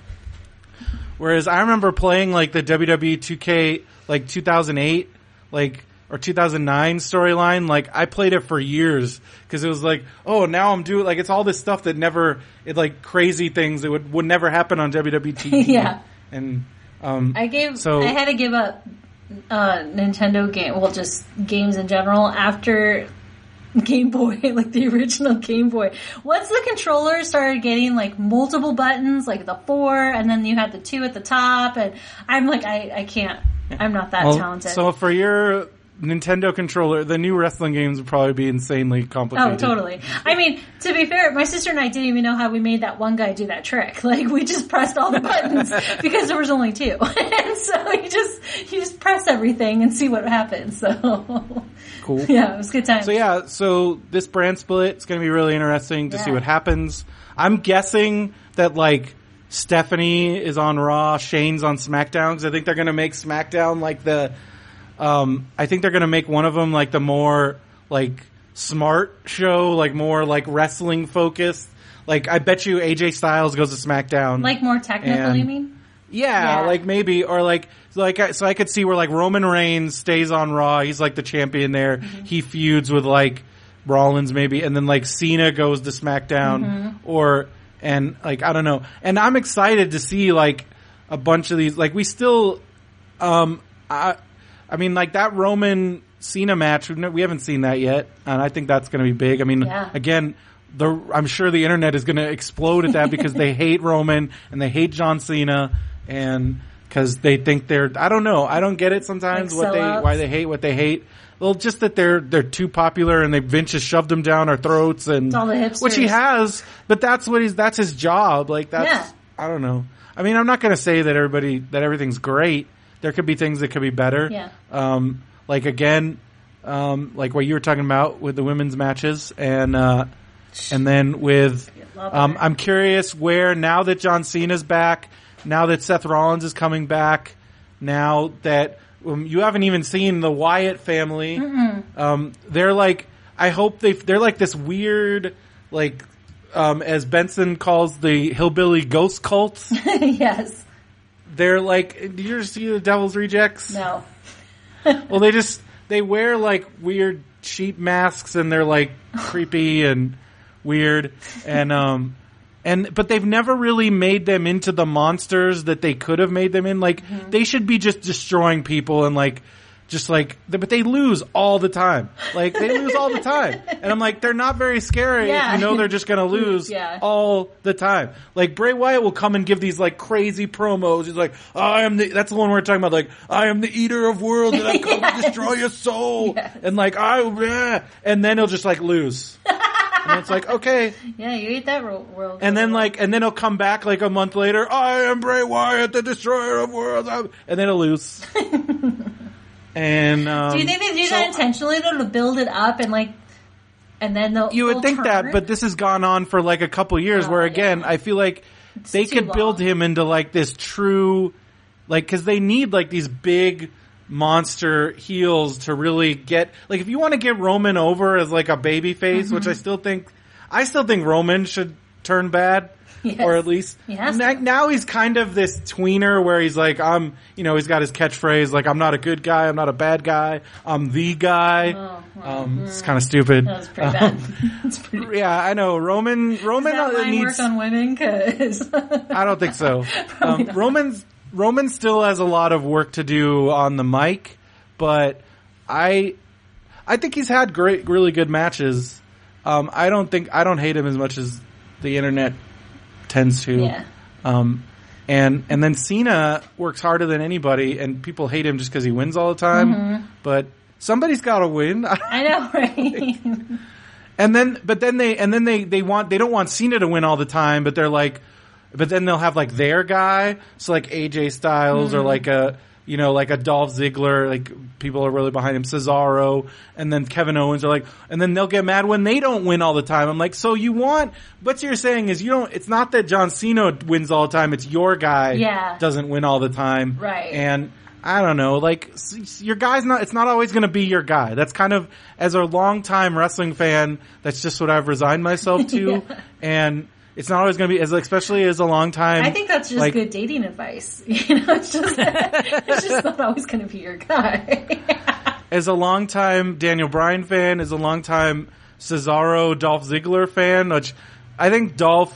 Whereas I remember playing like the WWE 2K like 2008, like or 2009 storyline. Like I played it for years because it was like, oh, now I'm doing like it's all this stuff that never, it like crazy things that would would never happen on WWE Yeah. and um, I gave. So- I had to give up uh, Nintendo game. Well, just games in general after Game Boy, like the original Game Boy. Once the controller started getting like multiple buttons, like the four, and then you had the two at the top, and I'm like, I, I can't. I'm not that well, talented. so for your Nintendo controller, the new wrestling games would probably be insanely complicated. Oh, totally. I mean, to be fair, my sister and I didn't even know how we made that one guy do that trick. Like, we just pressed all the buttons because there was only two. and so you just, you just press everything and see what happens. So, Cool. yeah, it was a good time. So yeah, so this brand split is going to be really interesting to see what happens. I'm guessing that like Stephanie is on Raw, Shane's on SmackDown because I think they're going to make SmackDown like the. Um, I think they're going to make one of them like the more like smart show, like more like wrestling focused. Like I bet you AJ Styles goes to SmackDown. like more technical, And- you mean? Yeah, Yeah. like maybe or like so like I- so I could see where like Roman Reigns stays on Raw. He's like the champion there. Mm-hmm. He feuds with like Rollins maybe, and then like Cena goes to SmackDown Mm-hmm. or and like I don't know. And I'm excited to see like a bunch of these. Like we still, um, I I mean like that Roman Cena match. We haven't seen that yet, and I think that's going to be big. I mean, Yeah. again. The, I'm sure the internet is going to explode at that because they hate Roman and they hate John Cena and because they think they're I don't know I don't get it sometimes Like what they why they hate what they hate. Well, just that they're they're too popular and they Vince just shoved them down our throats and all the hipsters. which he has, but that's what he's that's his job. Like that's Yeah. I don't know. I mean, I'm not going to say that everybody that everything's great. There could be things that could be better. Yeah. Um, like again, um, like what you were talking about with the women's matches and uh, and then with um. I'm curious where now that John Cena's back, now that Seth Rollins is coming back, now that um, you haven't even seen the Wyatt family, um, they're like I hope they they're like this weird like um, as Benson calls the hillbilly ghost cults. yes. They're like, did you ever see the Devil's Rejects? No. Well, they just they wear like weird sheep masks and they're like creepy and weird and um and but they've never really made them into the monsters that they could have made them in. Like Mm-hmm. they should be just destroying people and like just like but they lose all the time. Like they lose all the time. And I'm like they're not very scary Yeah. if you know they're just going to lose Yeah. all the time. Like Bray Wyatt will come and give these like crazy promos. He's like, I am the, that's the one we're talking about. Like, I am the eater of worlds and I've come to destroy your soul. Yes. And like, I, yeah. and then he'll just like lose. and it's like, okay. Yeah, you ate that ro- world. And then like, and then he'll come back like a month later. I am Bray Wyatt, the destroyer of worlds. I'm-" And then he'll lose. And, um, do you think they do so- that intentionally though to build it up and like, and then they'll You would they'll think that, but this has gone on for like a couple years. Oh, where again, yeah. I feel like they too could build him into like this true, like because they need like these big monster heels to really get like if you want to get Roman over as like a baby face, which I Mm-hmm. still think, I still think Roman should turn bad. Yes. Or at least has now, he's kind of this tweener where he's like, I'm, you know, he's got his catchphrase like, I'm not a good guy, I'm not a bad guy, I'm the guy. Oh, um, it's kind of stupid. that was pretty bad. Pretty. Yeah, I know. Roman Roman uh, needs. on women? Cause I don't think so. Um, Roman's Roman still has a lot of work to do on the mic, but I I think he's had great, really good matches. Um, I don't think I don't hate him as much as the internet tends to. yeah, Um, and and then Cena works harder than anybody, and people hate him just because he wins all the time. Mm-hmm. But somebody's got to win. I know, right? And then, but then they, and then they, they want, they don't want Cena to win all the time, but they're like, but then they'll have like their guy, so like AJ Styles or like a, you know, like a Dolph Ziggler, like people are really behind him, Cesaro, and then Kevin Owens are like, and then they'll get mad when they don't win all the time. I'm like, so you want, what you're saying is you don't, it's not that John Cena wins all the time, it's your guy Yeah. doesn't win all the time. Right. And, I don't know, like your guy's not. It's not always going to be your guy. That's kind of as a longtime wrestling fan. That's just what I've resigned myself to. And it's not always going to be as especially as a long time. I think that's just like, good dating advice. You know, it's just it's just not always going to be your guy. as a long time Daniel Bryan fan, as a long time Cesaro Dolph Ziggler fan, which I think Dolph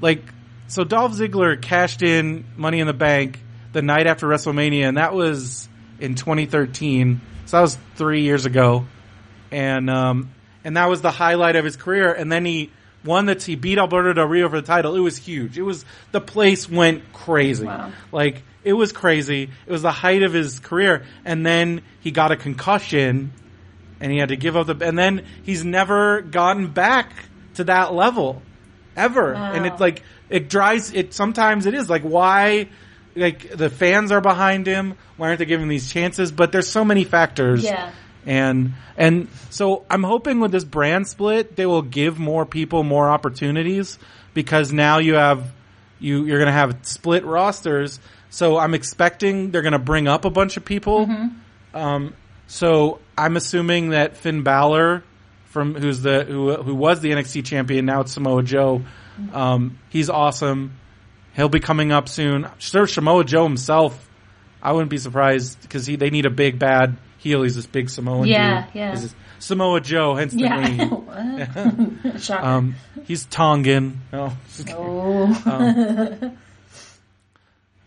like so Dolph Ziggler cashed in Money in the Bank the night after WrestleMania, and that was in 2013. So that was three years ago, and um, and that was the highlight of his career. And then he won that he beat Alberto Del Rio for the title. It was huge. It was the place went crazy. Wow. Like it was crazy. It was the height of his career, and then he got a concussion, and he had to give up the. And then he's never gotten back to that level, ever. And Wow. it's like it drives. It sometimes it is like why. Like the fans are behind him. Why aren't they giving him these chances? But there's so many factors yeah. And and so I'm hoping with this brand split they will give more people more opportunities because now you have you you're going to have split rosters. So I'm expecting they're going to bring up a bunch of people. Um, so I'm assuming that Finn Balor from who's the who who was the NXT champion now it's Samoa Joe. Um, he's awesome. He'll be coming up soon. Sure Samoa Joe himself. I wouldn't be surprised because he they need a big bad heel. He's this big Samoan Yeah, dude. yeah. He's Samoa Joe, hence the Yeah. name. Shocker. Um, he's Tongan. Oh. oh.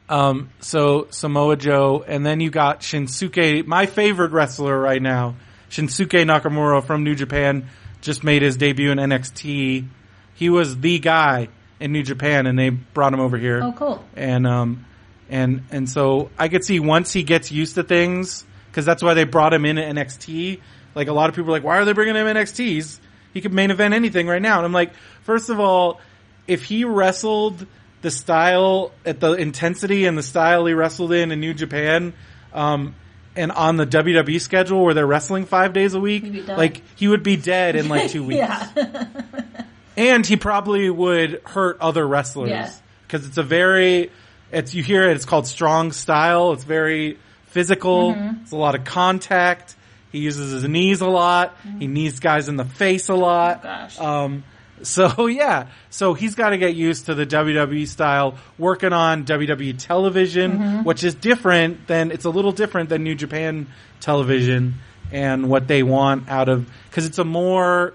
Um, so Samoa Joe, and then you got Shinsuke, my favorite wrestler right now, Shinsuke Nakamura from New Japan, just made his debut in NXT. He was the guy in New Japan, and they brought him over here. Oh, cool. And um, and and so I could see once he gets used to things, because that's why they brought him in at NXT. Like a lot of people are like, why are they bringing him NXT? He's, he could main event anything right now. And I'm like, first of all, if he wrestled the style at the intensity and the style he wrestled in in New Japan, um, and on the WWE schedule where they're wrestling five days a week, He'd be done. like he would be dead in like two weeks. Yeah. and he probably would hurt other wrestlers Yeah. because it's a very it's you hear it it's called strong style it's very physical. Mm-hmm. it's a lot of contact. He uses his knees a lot. He knees guys in the face a lot. Oh, gosh. um so yeah. So he's got to get used to the WWE style working on WWE television Mm-hmm. which is different than it's a little different than New Japan television and what they want out of because it's a more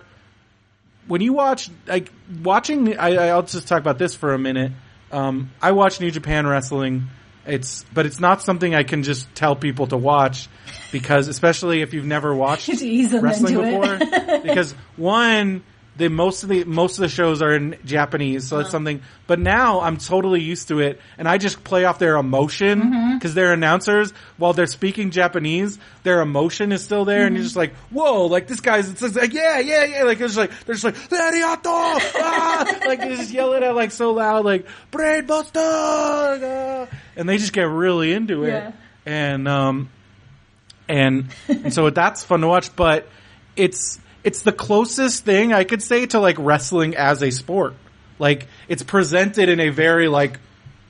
when you watch like watching I, i'll just talk about this for a minute. Um, i watch new japan wrestling it's but it's not something i can just tell people to watch because especially if you've never watched To ease them wrestling before. Because one the most of the most of the shows are in Japanese, so it's something. But now I'm totally used to it, and I just play off their emotion Mm-hmm. because they're announcers while they're speaking Japanese. Their emotion is still there, Mm-hmm. and you're just like, "Whoa!" Like this guy's it's like, "Yeah, yeah, yeah!" Like it's like they're just like, "Arigato!" ah! like they just yell it out like so loud, like "Brain Buster!" ah! and they just get really into it, Yeah. and um, and, and so that's fun to watch. But it's it's the closest thing I could say to like wrestling as a sport. Like it's presented in a very like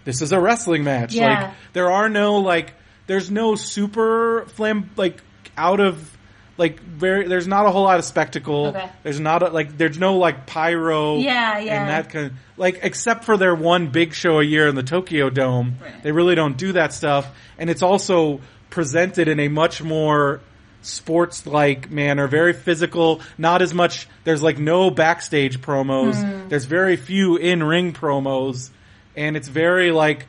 this is a wrestling match. Yeah. Like there are no like there's no super flam like out of like very there's not a whole lot of spectacle. Okay. There's not a, like there's no like pyro. Yeah, yeah. And that kind of like except for their one big show a year in the Tokyo Dome, Right. they really don't do that stuff. And it's also presented in a much more sports like manner, very physical, not as much there's like no backstage promos. Hmm. There's very few in ring promos. And it's very like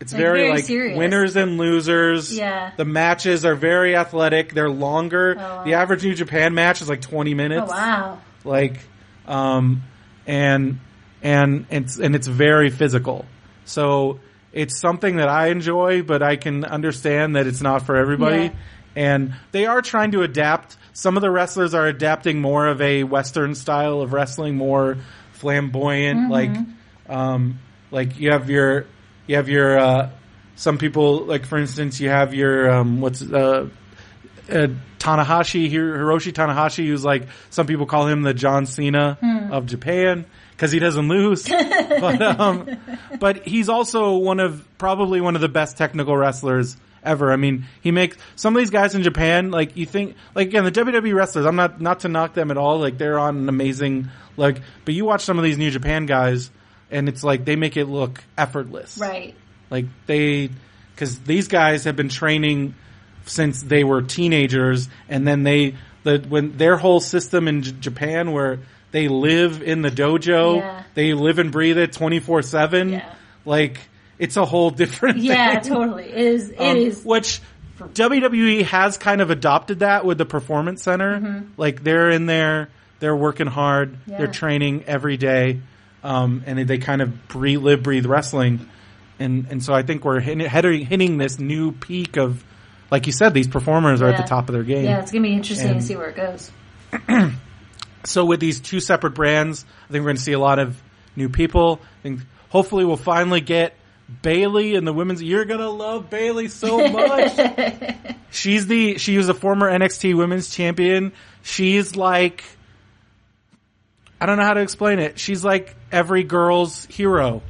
it's Like, very, very like serious. winners and losers. Yeah. The matches are very athletic. They're longer. wow. The average New Japan match is like 20 Oh minutes wow. like um and and it's and it's very physical so it's something that i enjoy but i can understand that it's not for everybody Yeah. And they are trying to adapt. Some of the wrestlers are adapting more of a western style of wrestling more flamboyant like um like you have your you have your uh some people like for instance you have your um what's uh uh, Tanahashi, Hiroshi Tanahashi, who's like some people call him the John Cena of Japan because he doesn't lose. but, um, but he's also one of probably one of the best technical wrestlers ever. I mean, he makes some of these guys in Japan like you think like again the WWE wrestlers. I'm not not to knock them at all. Like they're on an amazing like, but you watch some of these New Japan guys, and it's like they make it look effortless. Right. Like they, because these guys have been training since they were teenagers, and then they the when their whole system in J- Japan where they live in the dojo, Yeah. they live and breathe it twenty four seven. Like it's a whole different. Yeah, thing. totally. It is. It Um, is. Which WWE has kind of adopted that with the Performance Center. Like they're in there, they're working hard, Mm-hmm. Yeah. they're training every day, um, and they kind of breathe, live, breathe wrestling. And and so I think we're hitting, hitting this new peak of, like you said, these performers are at the top of their game. Yeah, it's gonna be interesting And- to see where it goes. So with these two separate brands, I think we're going to see a lot of new people. I think hopefully we'll finally get Bayley and the women's. You're gonna love Bayley so much. She's the she was a former NXT Women's Champion. She's like I don't know how to explain it. She's like every girl's hero.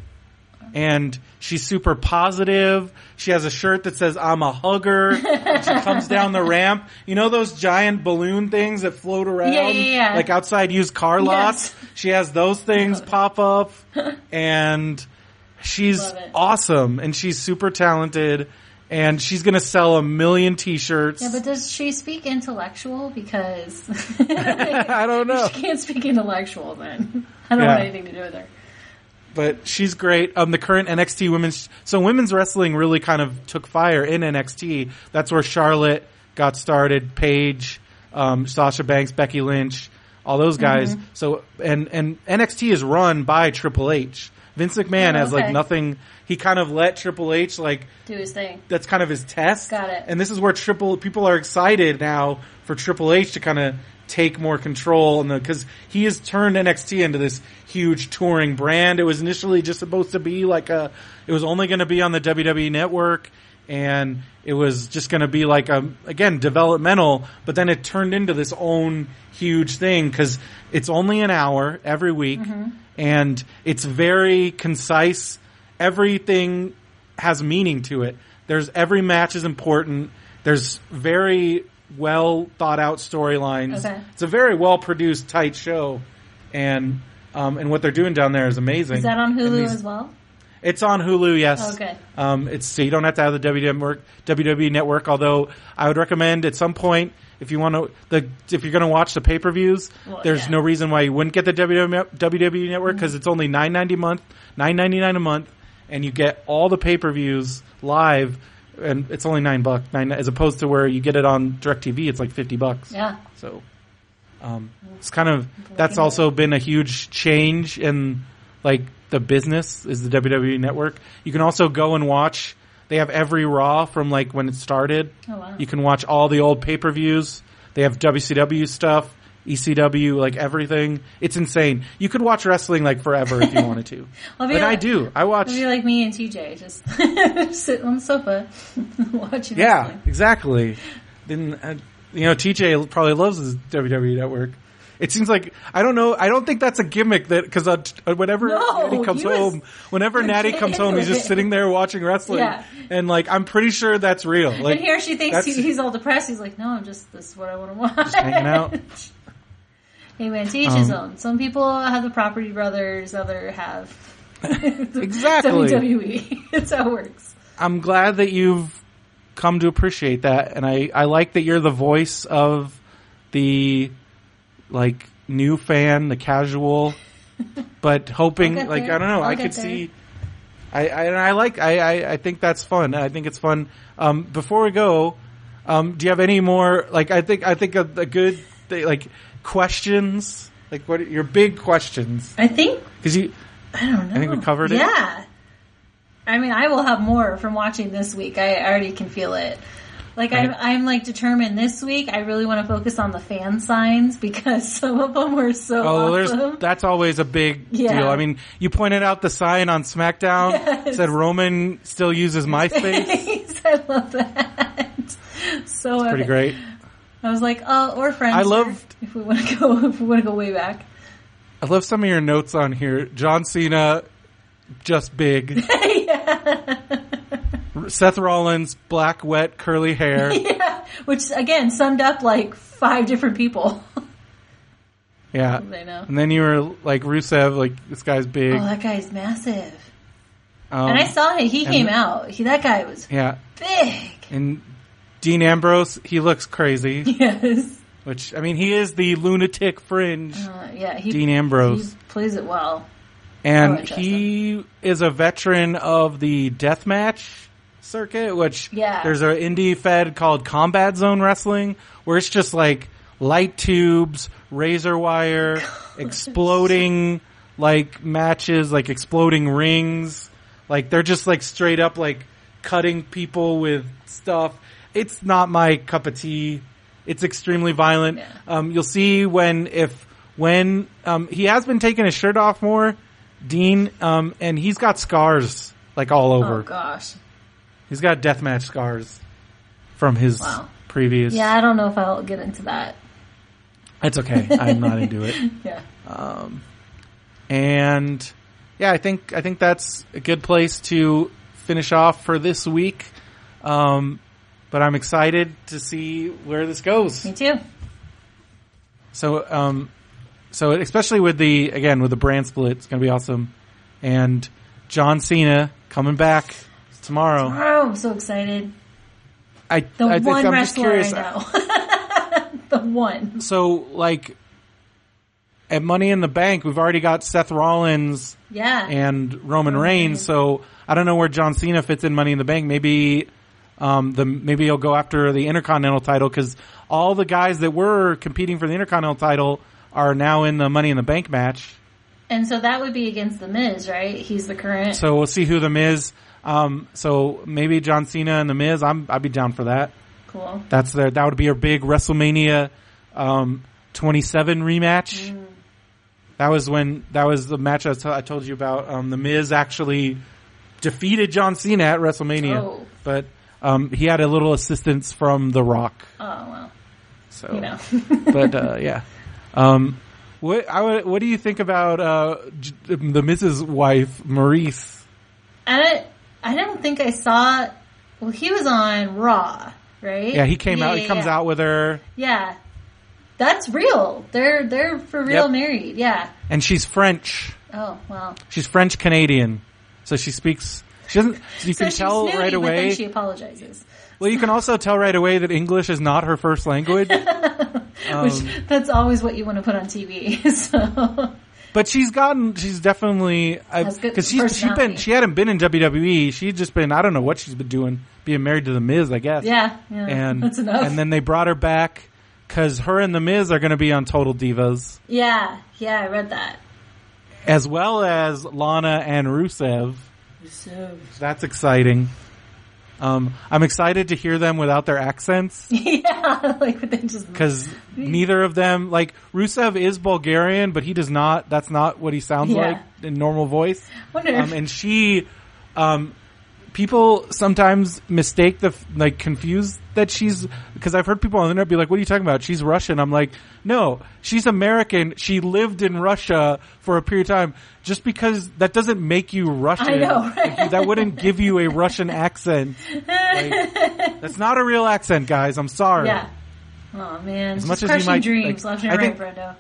And she's super positive. She has a shirt that says I'm a hugger. and she comes down the ramp. You know those giant balloon things that float around Yeah, yeah, yeah. like outside used car lots? Yes. She has those things pop up and she's awesome and she's super talented and she's going to sell a million t-shirts. Yeah, but does she speak intellectual? Because I don't know. she can't speak intellectual. Then I don't Yeah. want anything to do with her. but she's great. Um, the current NXT women's so women's wrestling really kind of took fire in NXT. That's where Charlotte got started. Paige, um, Sasha Banks, Becky Lynch, all those guys. Mm-hmm. So and and NXT is run by Triple H. Vince McMahon Oh, has like nothing. He kind of let Triple H like Do his thing. that's kind of his test. Got it. And this is where Triple people are excited now for Triple H to kind of take more control and because he has turned NXT into this huge touring brand. It was initially just supposed to be like a, it was only going to be on the WWE network and it was just going to be like a again developmental, but then it turned into this own huge thing because it's only an hour every week mm-hmm. And it's very concise. Everything has meaning to it. There's every match is important. There's very well thought out storylines. Okay. It's a very well produced, tight show, and um, and what they're doing down there is amazing. Is that on Hulu these- as well? It's on Hulu, yes. Okay. Um, it's so you don't have to have the WWE network, WWE network. Although I would recommend at some point if you want to the if you're going to watch the pay per views, Well, there's yeah. no reason why you wouldn't get the WWE, network because it's only nine ninety a month, nine ninety nine a month, and you get all the pay per views live, and it's only nine bucks, nine as opposed to where you get it on Directv, it's like fifty bucks. Yeah. So, um, it's kind of that's also been a huge change in like the business is the WWE network. You can also go and watch. They have every Raw from like when it started. Oh, wow. You can watch all the old pay per views. They have WCW stuff, ECW, like everything. It's insane. You could watch wrestling like forever if you wanted to. And I do. I watch. Be like me and TJ, just sit on the sofa watching. Yeah, wrestling. exactly. Then uh, you know, TJ probably loves his WWE network. It seems like I don't know. I don't think that's a gimmick that because uh, whenever No, Natty comes home, whenever Natty comes home, he's just sitting there watching wrestling, Yeah. and like I'm pretty sure that's real. Like and here she thinks that's- he, he's all depressed. He's like, no, I'm just this is what I want to watch. just hanging out. Hey man, to each his own. Some people have the Property Brothers, other have Exactly. WWE. It's how it works. I'm glad that you've come to appreciate that, and I I like that you're the voice of the like new fan, the casual, but hoping like there. I don't know. I'll I could there. see. I, I I like I, I I think that's fun. I think it's fun. Um, before we go, um, do you have any more like I think I think a, a good thing, like questions like what are your big questions I think because you I don't know. I think we covered it. Yeah. I mean, I will have more from watching this week. I already can feel it. Like I'm, I'm like determined this week. I really want to focus on the fan signs because some of them were so Oh, awesome. there's that's always a big Yeah. deal. I mean, you pointed out the sign on SmackDown Yes. said Roman still uses MySpace. I love that. So Pretty great. I was like, oh, or friends. I loved- if we want to go, if we want to go way back. I love some of your notes on here. John Cena, just big. Seth Rollins, black, wet, curly hair. yeah, which again summed up like five different people. Yeah. I know. And then you were like Rusev, like this guy's big. Oh, that guy's massive. Um, and I saw it. He came out. He, that guy was yeah. big. And Dean Ambrose, he looks crazy. Yes. Which I mean, he is the lunatic fringe. Uh, yeah. He, Dean Ambrose. He plays it well. and oh, he is a veteran of the deathmatch circuit, which Yeah. there's an indie fed called Combat Zone Wrestling, where it's just like light tubes, razor wire, exploding like matches, like exploding rings. Like they're just like straight up like cutting people with stuff. It's not my cup of tea. It's extremely violent. Yeah. Um, you'll see when if when um, he has been taking his shirt off more, Dean, um, and he's got scars like all over. Oh gosh. He's got deathmatch scars from his Wow. previous. Yeah, I don't know if I'll get into that. It's okay. I'm not into it. Yeah. And yeah, I think I think that's a good place to finish off for this week. Um, but I'm excited to see where this goes. Me too. So, um, so especially with the again with the brand split, it's gonna be awesome. And John Cena coming back tomorrow. Oh, I'm so excited. I, The I one I'm wrestler curious. I know. the one. So, like at Money in the Bank, we've already got Seth Rollins Yeah. and Roman Reigns. So I don't know where John Cena fits in Money in the Bank. Maybe um, the maybe he'll go after the Intercontinental title because all the guys that were competing for the Intercontinental title are now in the Money in the Bank match. and so that would be against the Miz, right? He's the current. So we'll see who the Miz. Um, so maybe John Cena and the Miz. I'm I'd be down for that. cool. That's their that would be a big WrestleMania um, 27 rematch. Mm. That was when that was the match I, t- I told you about. Um, the Miz actually defeated John Cena at WrestleMania, Oh. but um, he had a little assistance from The Rock. Oh well, So, you know. but uh, yeah. Um, what I would, what do you think about uh, J- the Miz's wife, Maryse? I. I don't think I saw. Well, he was on Raw, right? Yeah, he came Yeah, out. He yeah, comes yeah. out with her, Yeah, that's real. They're they're for real Yep. married. Yeah. and she's French. Oh well. She's French Canadian, so she speaks. She doesn't. You So can tell snooty, right away. she apologizes. well, you can also tell right away that English is not her first language. Um, Which that's always what you want to put on TV. So but she's gotten. She's definitely because she's she been she hadn't been in WWE. She'd just been I don't know what she's been doing, being married to the Miz, I guess. yeah, yeah and that's enough. and then they brought her back because her and the Miz are going to be on Total Divas, yeah, yeah, I read that. as well as Lana and Rusev. So That's exciting. Um, I'm excited to hear them without their accents. yeah, like they just because neither of them like Rusev is Bulgarian, but he does not. That's not what he sounds Yeah. like in normal voice. Um, and she, um, people sometimes mistake the like confuse that she's because I've heard people on the internet be like, "What are you talking about? She's Russian." I'm like, "No, she's American. She lived in Russia for a period of time. Just because that doesn't make you Russian. I know, right? Like, that wouldn't give you a Russian accent. Like, that's not a real accent, guys. I'm sorry." yeah. Oh man, As just much as you crushing might- dreams like, left and I right, Brendo.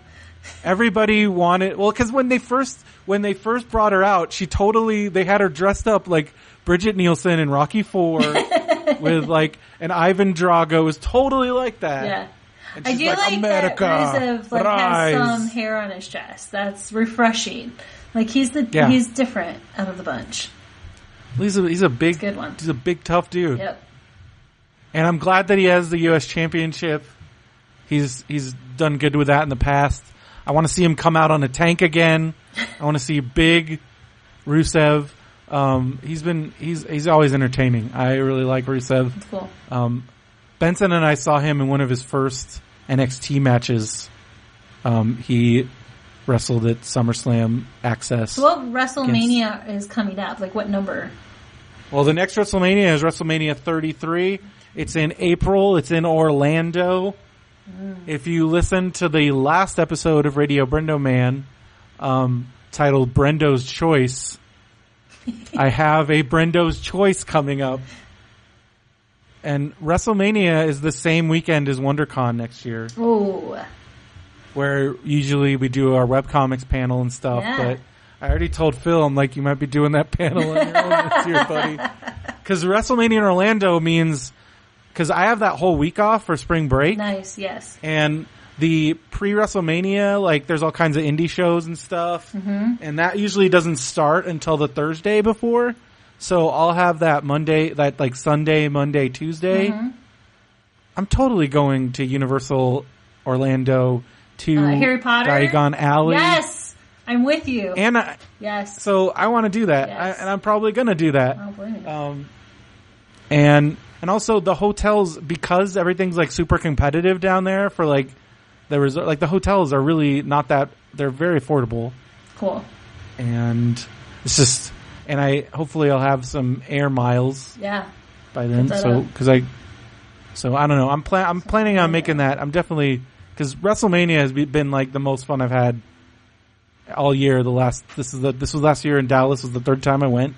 everybody wanted well because when they first when they first brought her out she totally they had her dressed up like brigitte nielsen in rocky four with like an ivan drago is totally like that Yeah. And I do like, like, america that Rusev like rise. has some hair on his chest. That's refreshing. Like he's the Yeah. he's different out of the bunch. he's a, he's a big good one. he's a big tough dude Yep. and i'm glad that he has the us championship he's he's done good with that in the past i want to see him come out on a tank again i want to see big rusev um, he's been he's he's always entertaining i really like rusev Cool. Um, Benson and I saw him in one of his first NXT matches. Um, he wrestled at SummerSlam Axxess. So what WrestleMania is coming up? Like what number? Well, the next WrestleMania is WrestleMania 33. It's in April. It's in Orlando. If you listen to the last episode of Radio Brendo Man, um, titled Brendo's Choice. I have a Brendo's Choice coming up. And WrestleMania is the same weekend as WonderCon next year, Oh, where usually we do our webcomics panel and stuff. Yeah. But I already told Phil, I'm like, you might be doing that panel on your own this year, buddy. Because WrestleMania in Orlando means, because I have that whole week off for spring break. nice. Yes. and the pre WrestleMania, like there's all kinds of indie shows and stuff, mm-hmm. and that usually doesn't start until the Thursday before. So I'll have that Monday, that like Sunday, Monday, Tuesday. Mm-hmm. I'm totally going to Universal Orlando to Uh, Harry Potter? Diagon Alley, Yes, I'm with you. and I, yes. so I want to do that, Yes. I, and I'm probably gonna do that. Oh. Um, and and also the hotels because everything's like super competitive down there for like the resort. Like the hotels are really not that they're very affordable, cool. and it's just and I hopefully I'll have some air miles Yeah. by then. So because I so I don't know. I'm plan I'm planning on making that. I'm definitely because WrestleMania has been like the most fun I've had all year. The last this is the this was last year in Dallas was the third time I went.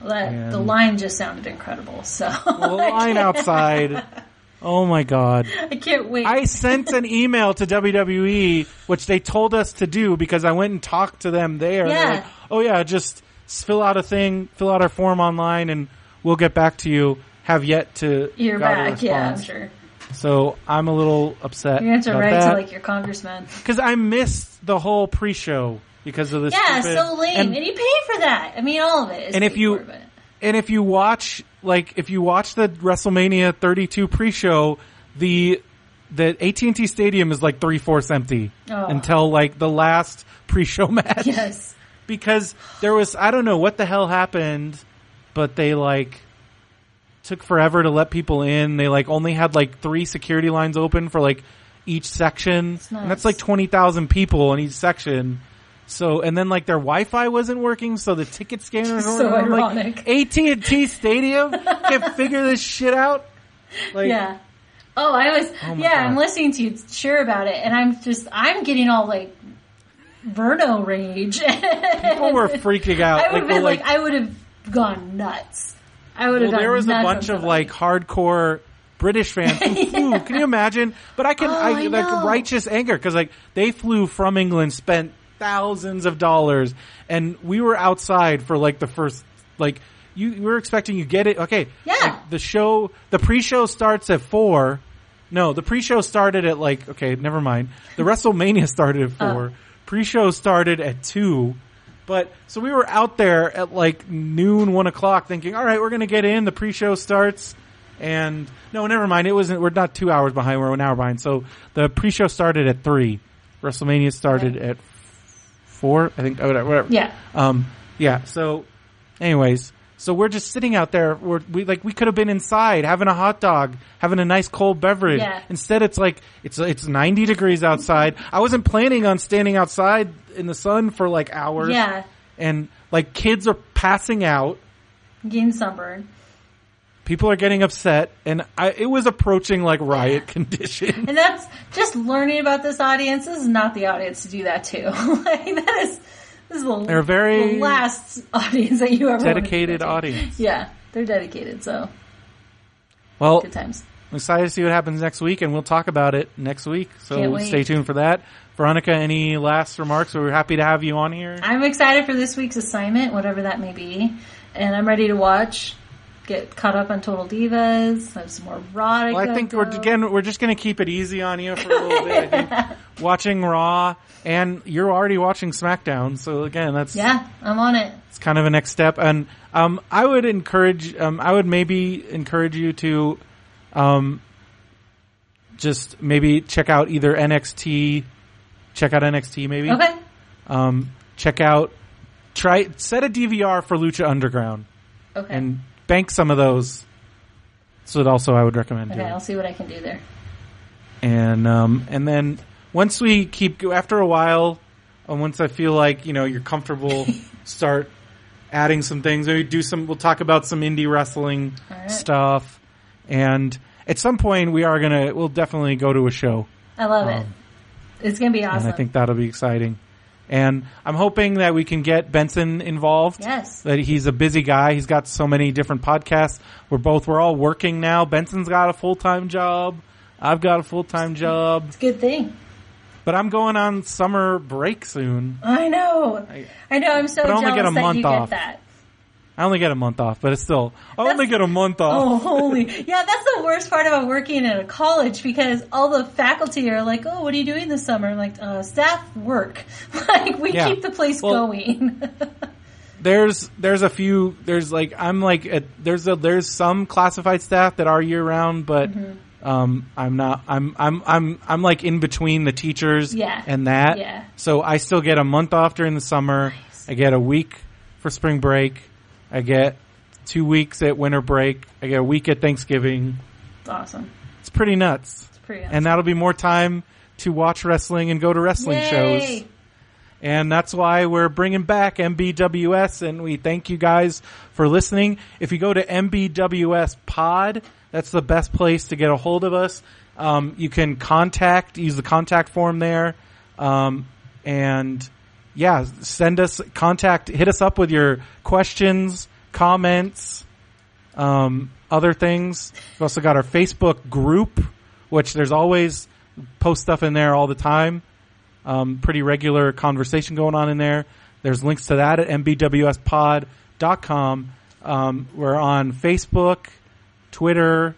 Well, that, the line just sounded incredible. So The line outside. Oh my god. I can't wait. I sent an email to WWE, which they told us to do because I went and talked to them there. Yeah. like, oh yeah, just fill out a thing, fill out our form online and we'll get back to you. Have yet to You're back. Yeah, I'm sure. So I'm a little upset to have to write to like your congressman. because I missed the whole pre-show because of this. Yeah, stupid, so lame. And, And, you pay for that. I mean, all of it. is And if you- and if you watch, like, if you watch the WrestleMania 32 pre-show, the the AT&T Stadium is like three fourths empty Oh. until like the last pre-show match. yes. because there was I don't know what the hell happened, but they like took forever to let people in. They like only had like three security lines open for like each section, nuts. and that's like twenty thousand people in each section. So and then like their Wi-Fi wasn't working, so the ticket scanners So were ironic. like AT and T Stadium can't figure this shit out. Like, Yeah. Oh, I was. Oh yeah, God. I'm listening to you, sure about it, and I'm just, I'm getting all like Verno rage. people were freaking out. I would like, have been like, like I would have gone nuts. I would have. Well, there was a bunch of like hardcore British fans who flew. Can you imagine? But I can, Oh, I, I like righteous anger because like they flew from England, spent thousands of dollars, and we were outside for like the first like you we were expecting you get it okay Yeah. like, the show the pre-show starts at four. No, the pre-show started at like okay, never mind. The WrestleMania started at four. Uh. Pre-show started at two. But so we were out there at like noon, one o'clock, thinking, "All right, we're gonna get in." The pre-show starts, and no, never mind. It wasn't. We're not two hours behind. We're an hour behind. So the pre-show started at three. WrestleMania started Okay. at four. I think. Whatever. whatever. Yeah. Um. Yeah. So, anyways, so we're just sitting out there. We're we like we could have been inside having a hot dog, having a nice cold beverage. Yeah. Instead, it's like it's it's ninety degrees outside. I wasn't planning on standing outside in the sun for like hours. Yeah. And like kids are passing out. Getting sunburned. People are getting upset, and I, it was approaching like riot condition. And that's just learning about this audience. This is not the audience to do that to. like that is this is the, They're very the last audience that you ever Dedicated audience. Yeah, they're dedicated. So Well, good times. I'm excited to see what happens next week, and we'll talk about it next week. So stay tuned for that. Veronica, any last remarks? We're happy to have you on here. I'm excited for this week's assignment, whatever that may be, and I'm ready to watch. Get caught up on Total Divas. Have some more erotic. Well, I think we're again we're just going to keep it easy on you for a little bit. I think watching Raw, and you're already watching SmackDown, so again, that's Yeah, I'm on it. it's kind of a next step. And um, I would encourage, um, I would maybe encourage you to, um, just maybe check out either NXT, check out NXT maybe, Okay. um, check out, try set a DVR for Lucha Underground Okay. and bank some of those. So that also I would recommend okay, doing. I'll see what I can do there. and um, and then once we keep after a while, and once I feel like you know you're comfortable, start adding some things. Maybe do some. We'll talk about some indie wrestling All right. stuff, and at some point we are gonna. We'll definitely go to a show, I love Um, it. It's gonna be awesome. and I think that'll be exciting. And I'm hoping that we can get Benson involved. Yes. That he's a busy guy. He's got so many different podcasts. We're both, we're all working now. Benson's got a full-time job. I've got a full-time job. It's a good thing. But I'm going on summer break soon. I know. I know. I'm so But I only jealous get a that month you off. get that. I only get a month off, but it's still, I only get a month off. Oh, holy. Yeah, that's the worst part about working at a college because all the faculty are like, oh, what are you doing this summer? I'm like, uh, staff work. like, we Yeah. keep the place Well- going. there's there's a few there's like I'm like a, there's a there's some classified staff that are year round, but Mm-hmm. um I'm not I'm I'm I'm I'm like in between the teachers Yeah. and that. Yeah. So I still get a month off during the summer. I get a week for spring break. I get two weeks at winter break. I get a week at Thanksgiving. it's awesome. It's pretty nuts. It's pretty awesome. And that'll be more time to watch wrestling and go to wrestling shows. And that's why we're bringing back MBWS and we thank you guys for listening. If you go to MBWS pod, that's the best place to get a hold of us. Um, you can contact, use the contact form there. Um, and yeah, send us contact, hit us up with your questions, comments, um, other things. We've also got our Facebook group, which there's always post stuff in there all the time um, pretty regular conversation going on in there. There's links to that at mbwspod.com. Um, we're on Facebook, Twitter,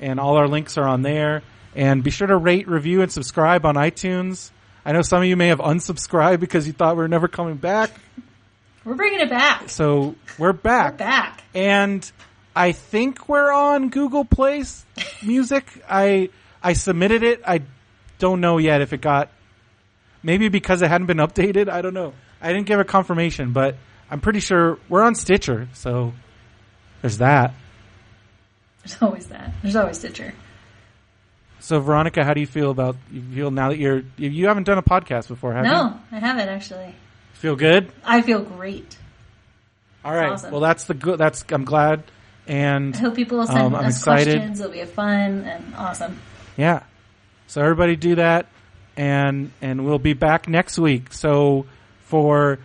and all our links are on there. And be sure to rate, review, and subscribe on iTunes. I know some of you may have unsubscribed because you thought we were never coming back. We're bringing it back. So we're We're back. back. And I think we're on Google Plays Music. I I submitted it. I don't know yet if it got maybe because it hadn't been updated. I don't know. I didn't give a confirmation, but I'm pretty sure we're on Stitcher. So there's that. There's always that. There's always Stitcher. So Veronica, how do you feel about you feel now that you're you- you haven't done a podcast before, have you? No, I haven't actually. Feel good? I feel great. All right. awesome. Well, that's the good. That's I'm glad. And I hope people will send Um, us excited. questions. It'll be fun and awesome. Yeah. So everybody do that and and we'll be back next week. So for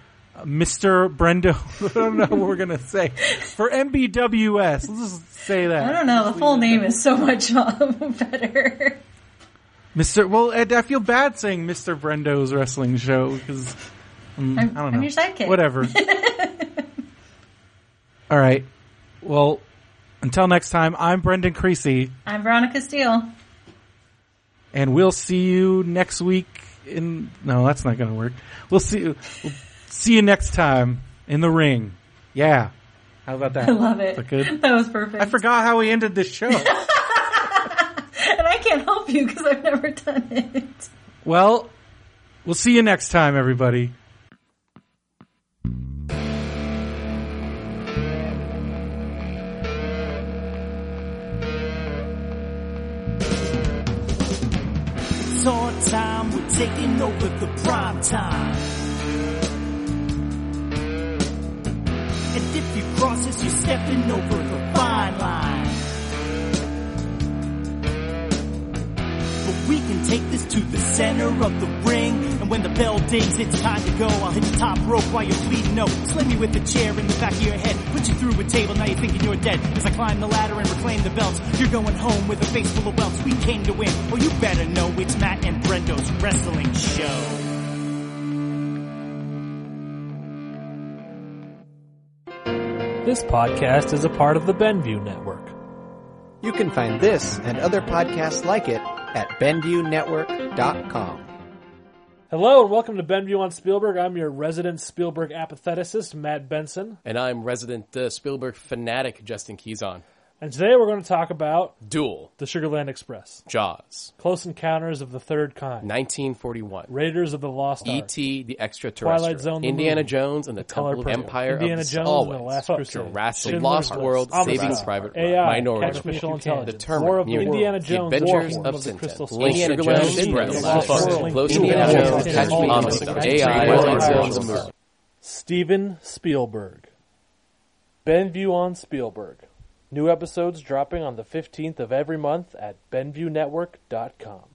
Mr. Brendo, I don't know what we're going to say. For MBWS, let's just say that. I don't know. The full name is so much uh, better. Mr. Well, Ed, I feel bad saying Mr. Brendo's wrestling show because um, I'm, I don't know. I'm your sidekick. Whatever. All right. Well, until next time, I'm Brendan Creasy, I'm Veronica Steele. and we'll see you next week. In no, that's not going to work. We'll see. We'll see you next time in the ring. Yeah. How about that? I love it. Look good. That was perfect. I forgot how we ended this show. and I can't help you because I've never done it. well, we'll see you next time, everybody. It's our time, we're taking over the prime time. And if you cross us, you're stepping over the fine line. But we can take this to the center of the ring. And when the bell dings, it's time to go. I'll hit the top rope while you're bleeding out. Slam you with a chair in the back of your head. Put you through a table, now you're thinking you're dead. As I climb the ladder and reclaim the belts. You're going home with a face full of welts. We came to win. Oh, you better know it's Matt and Brendo's wrestling show. This podcast is a part of the Benview Network. You can find this and other podcasts like it at BenviewNetwork.com. Hello and welcome to Benview on Spielberg. I'm your resident Spielberg apatheticist, Matt Benson. And I'm resident uh, Spielberg fanatic Justin Keyson. And today we're going to talk about Duel, The Sugarland Express, Jaws, Close Encounters of the Third Kind, 1941, Raiders of the Lost Ark, E.T. the Extraterrestrial, Twilight Zone, the Indiana movie, Jones and the, Color Temple of Empire Indiana of the Jones Always, and the Last Crusade, Jurassic Schindler's Lost List, World, Saving Private Ryan, AI, Minority Artificial Intelligence, Determined, War of the Mutant, Indiana The Jones, Adventures War of the Tintin, Indiana Sugarland Jones Express, Express, The Lost Lost World, World, Close Indiana Jones, Catch Me Indiana Honest, Jones, AI, Jones. Movie. Steven Spielberg. Benview on Spielberg. New episodes dropping on the 15th of every month at BenviewNetwork.com.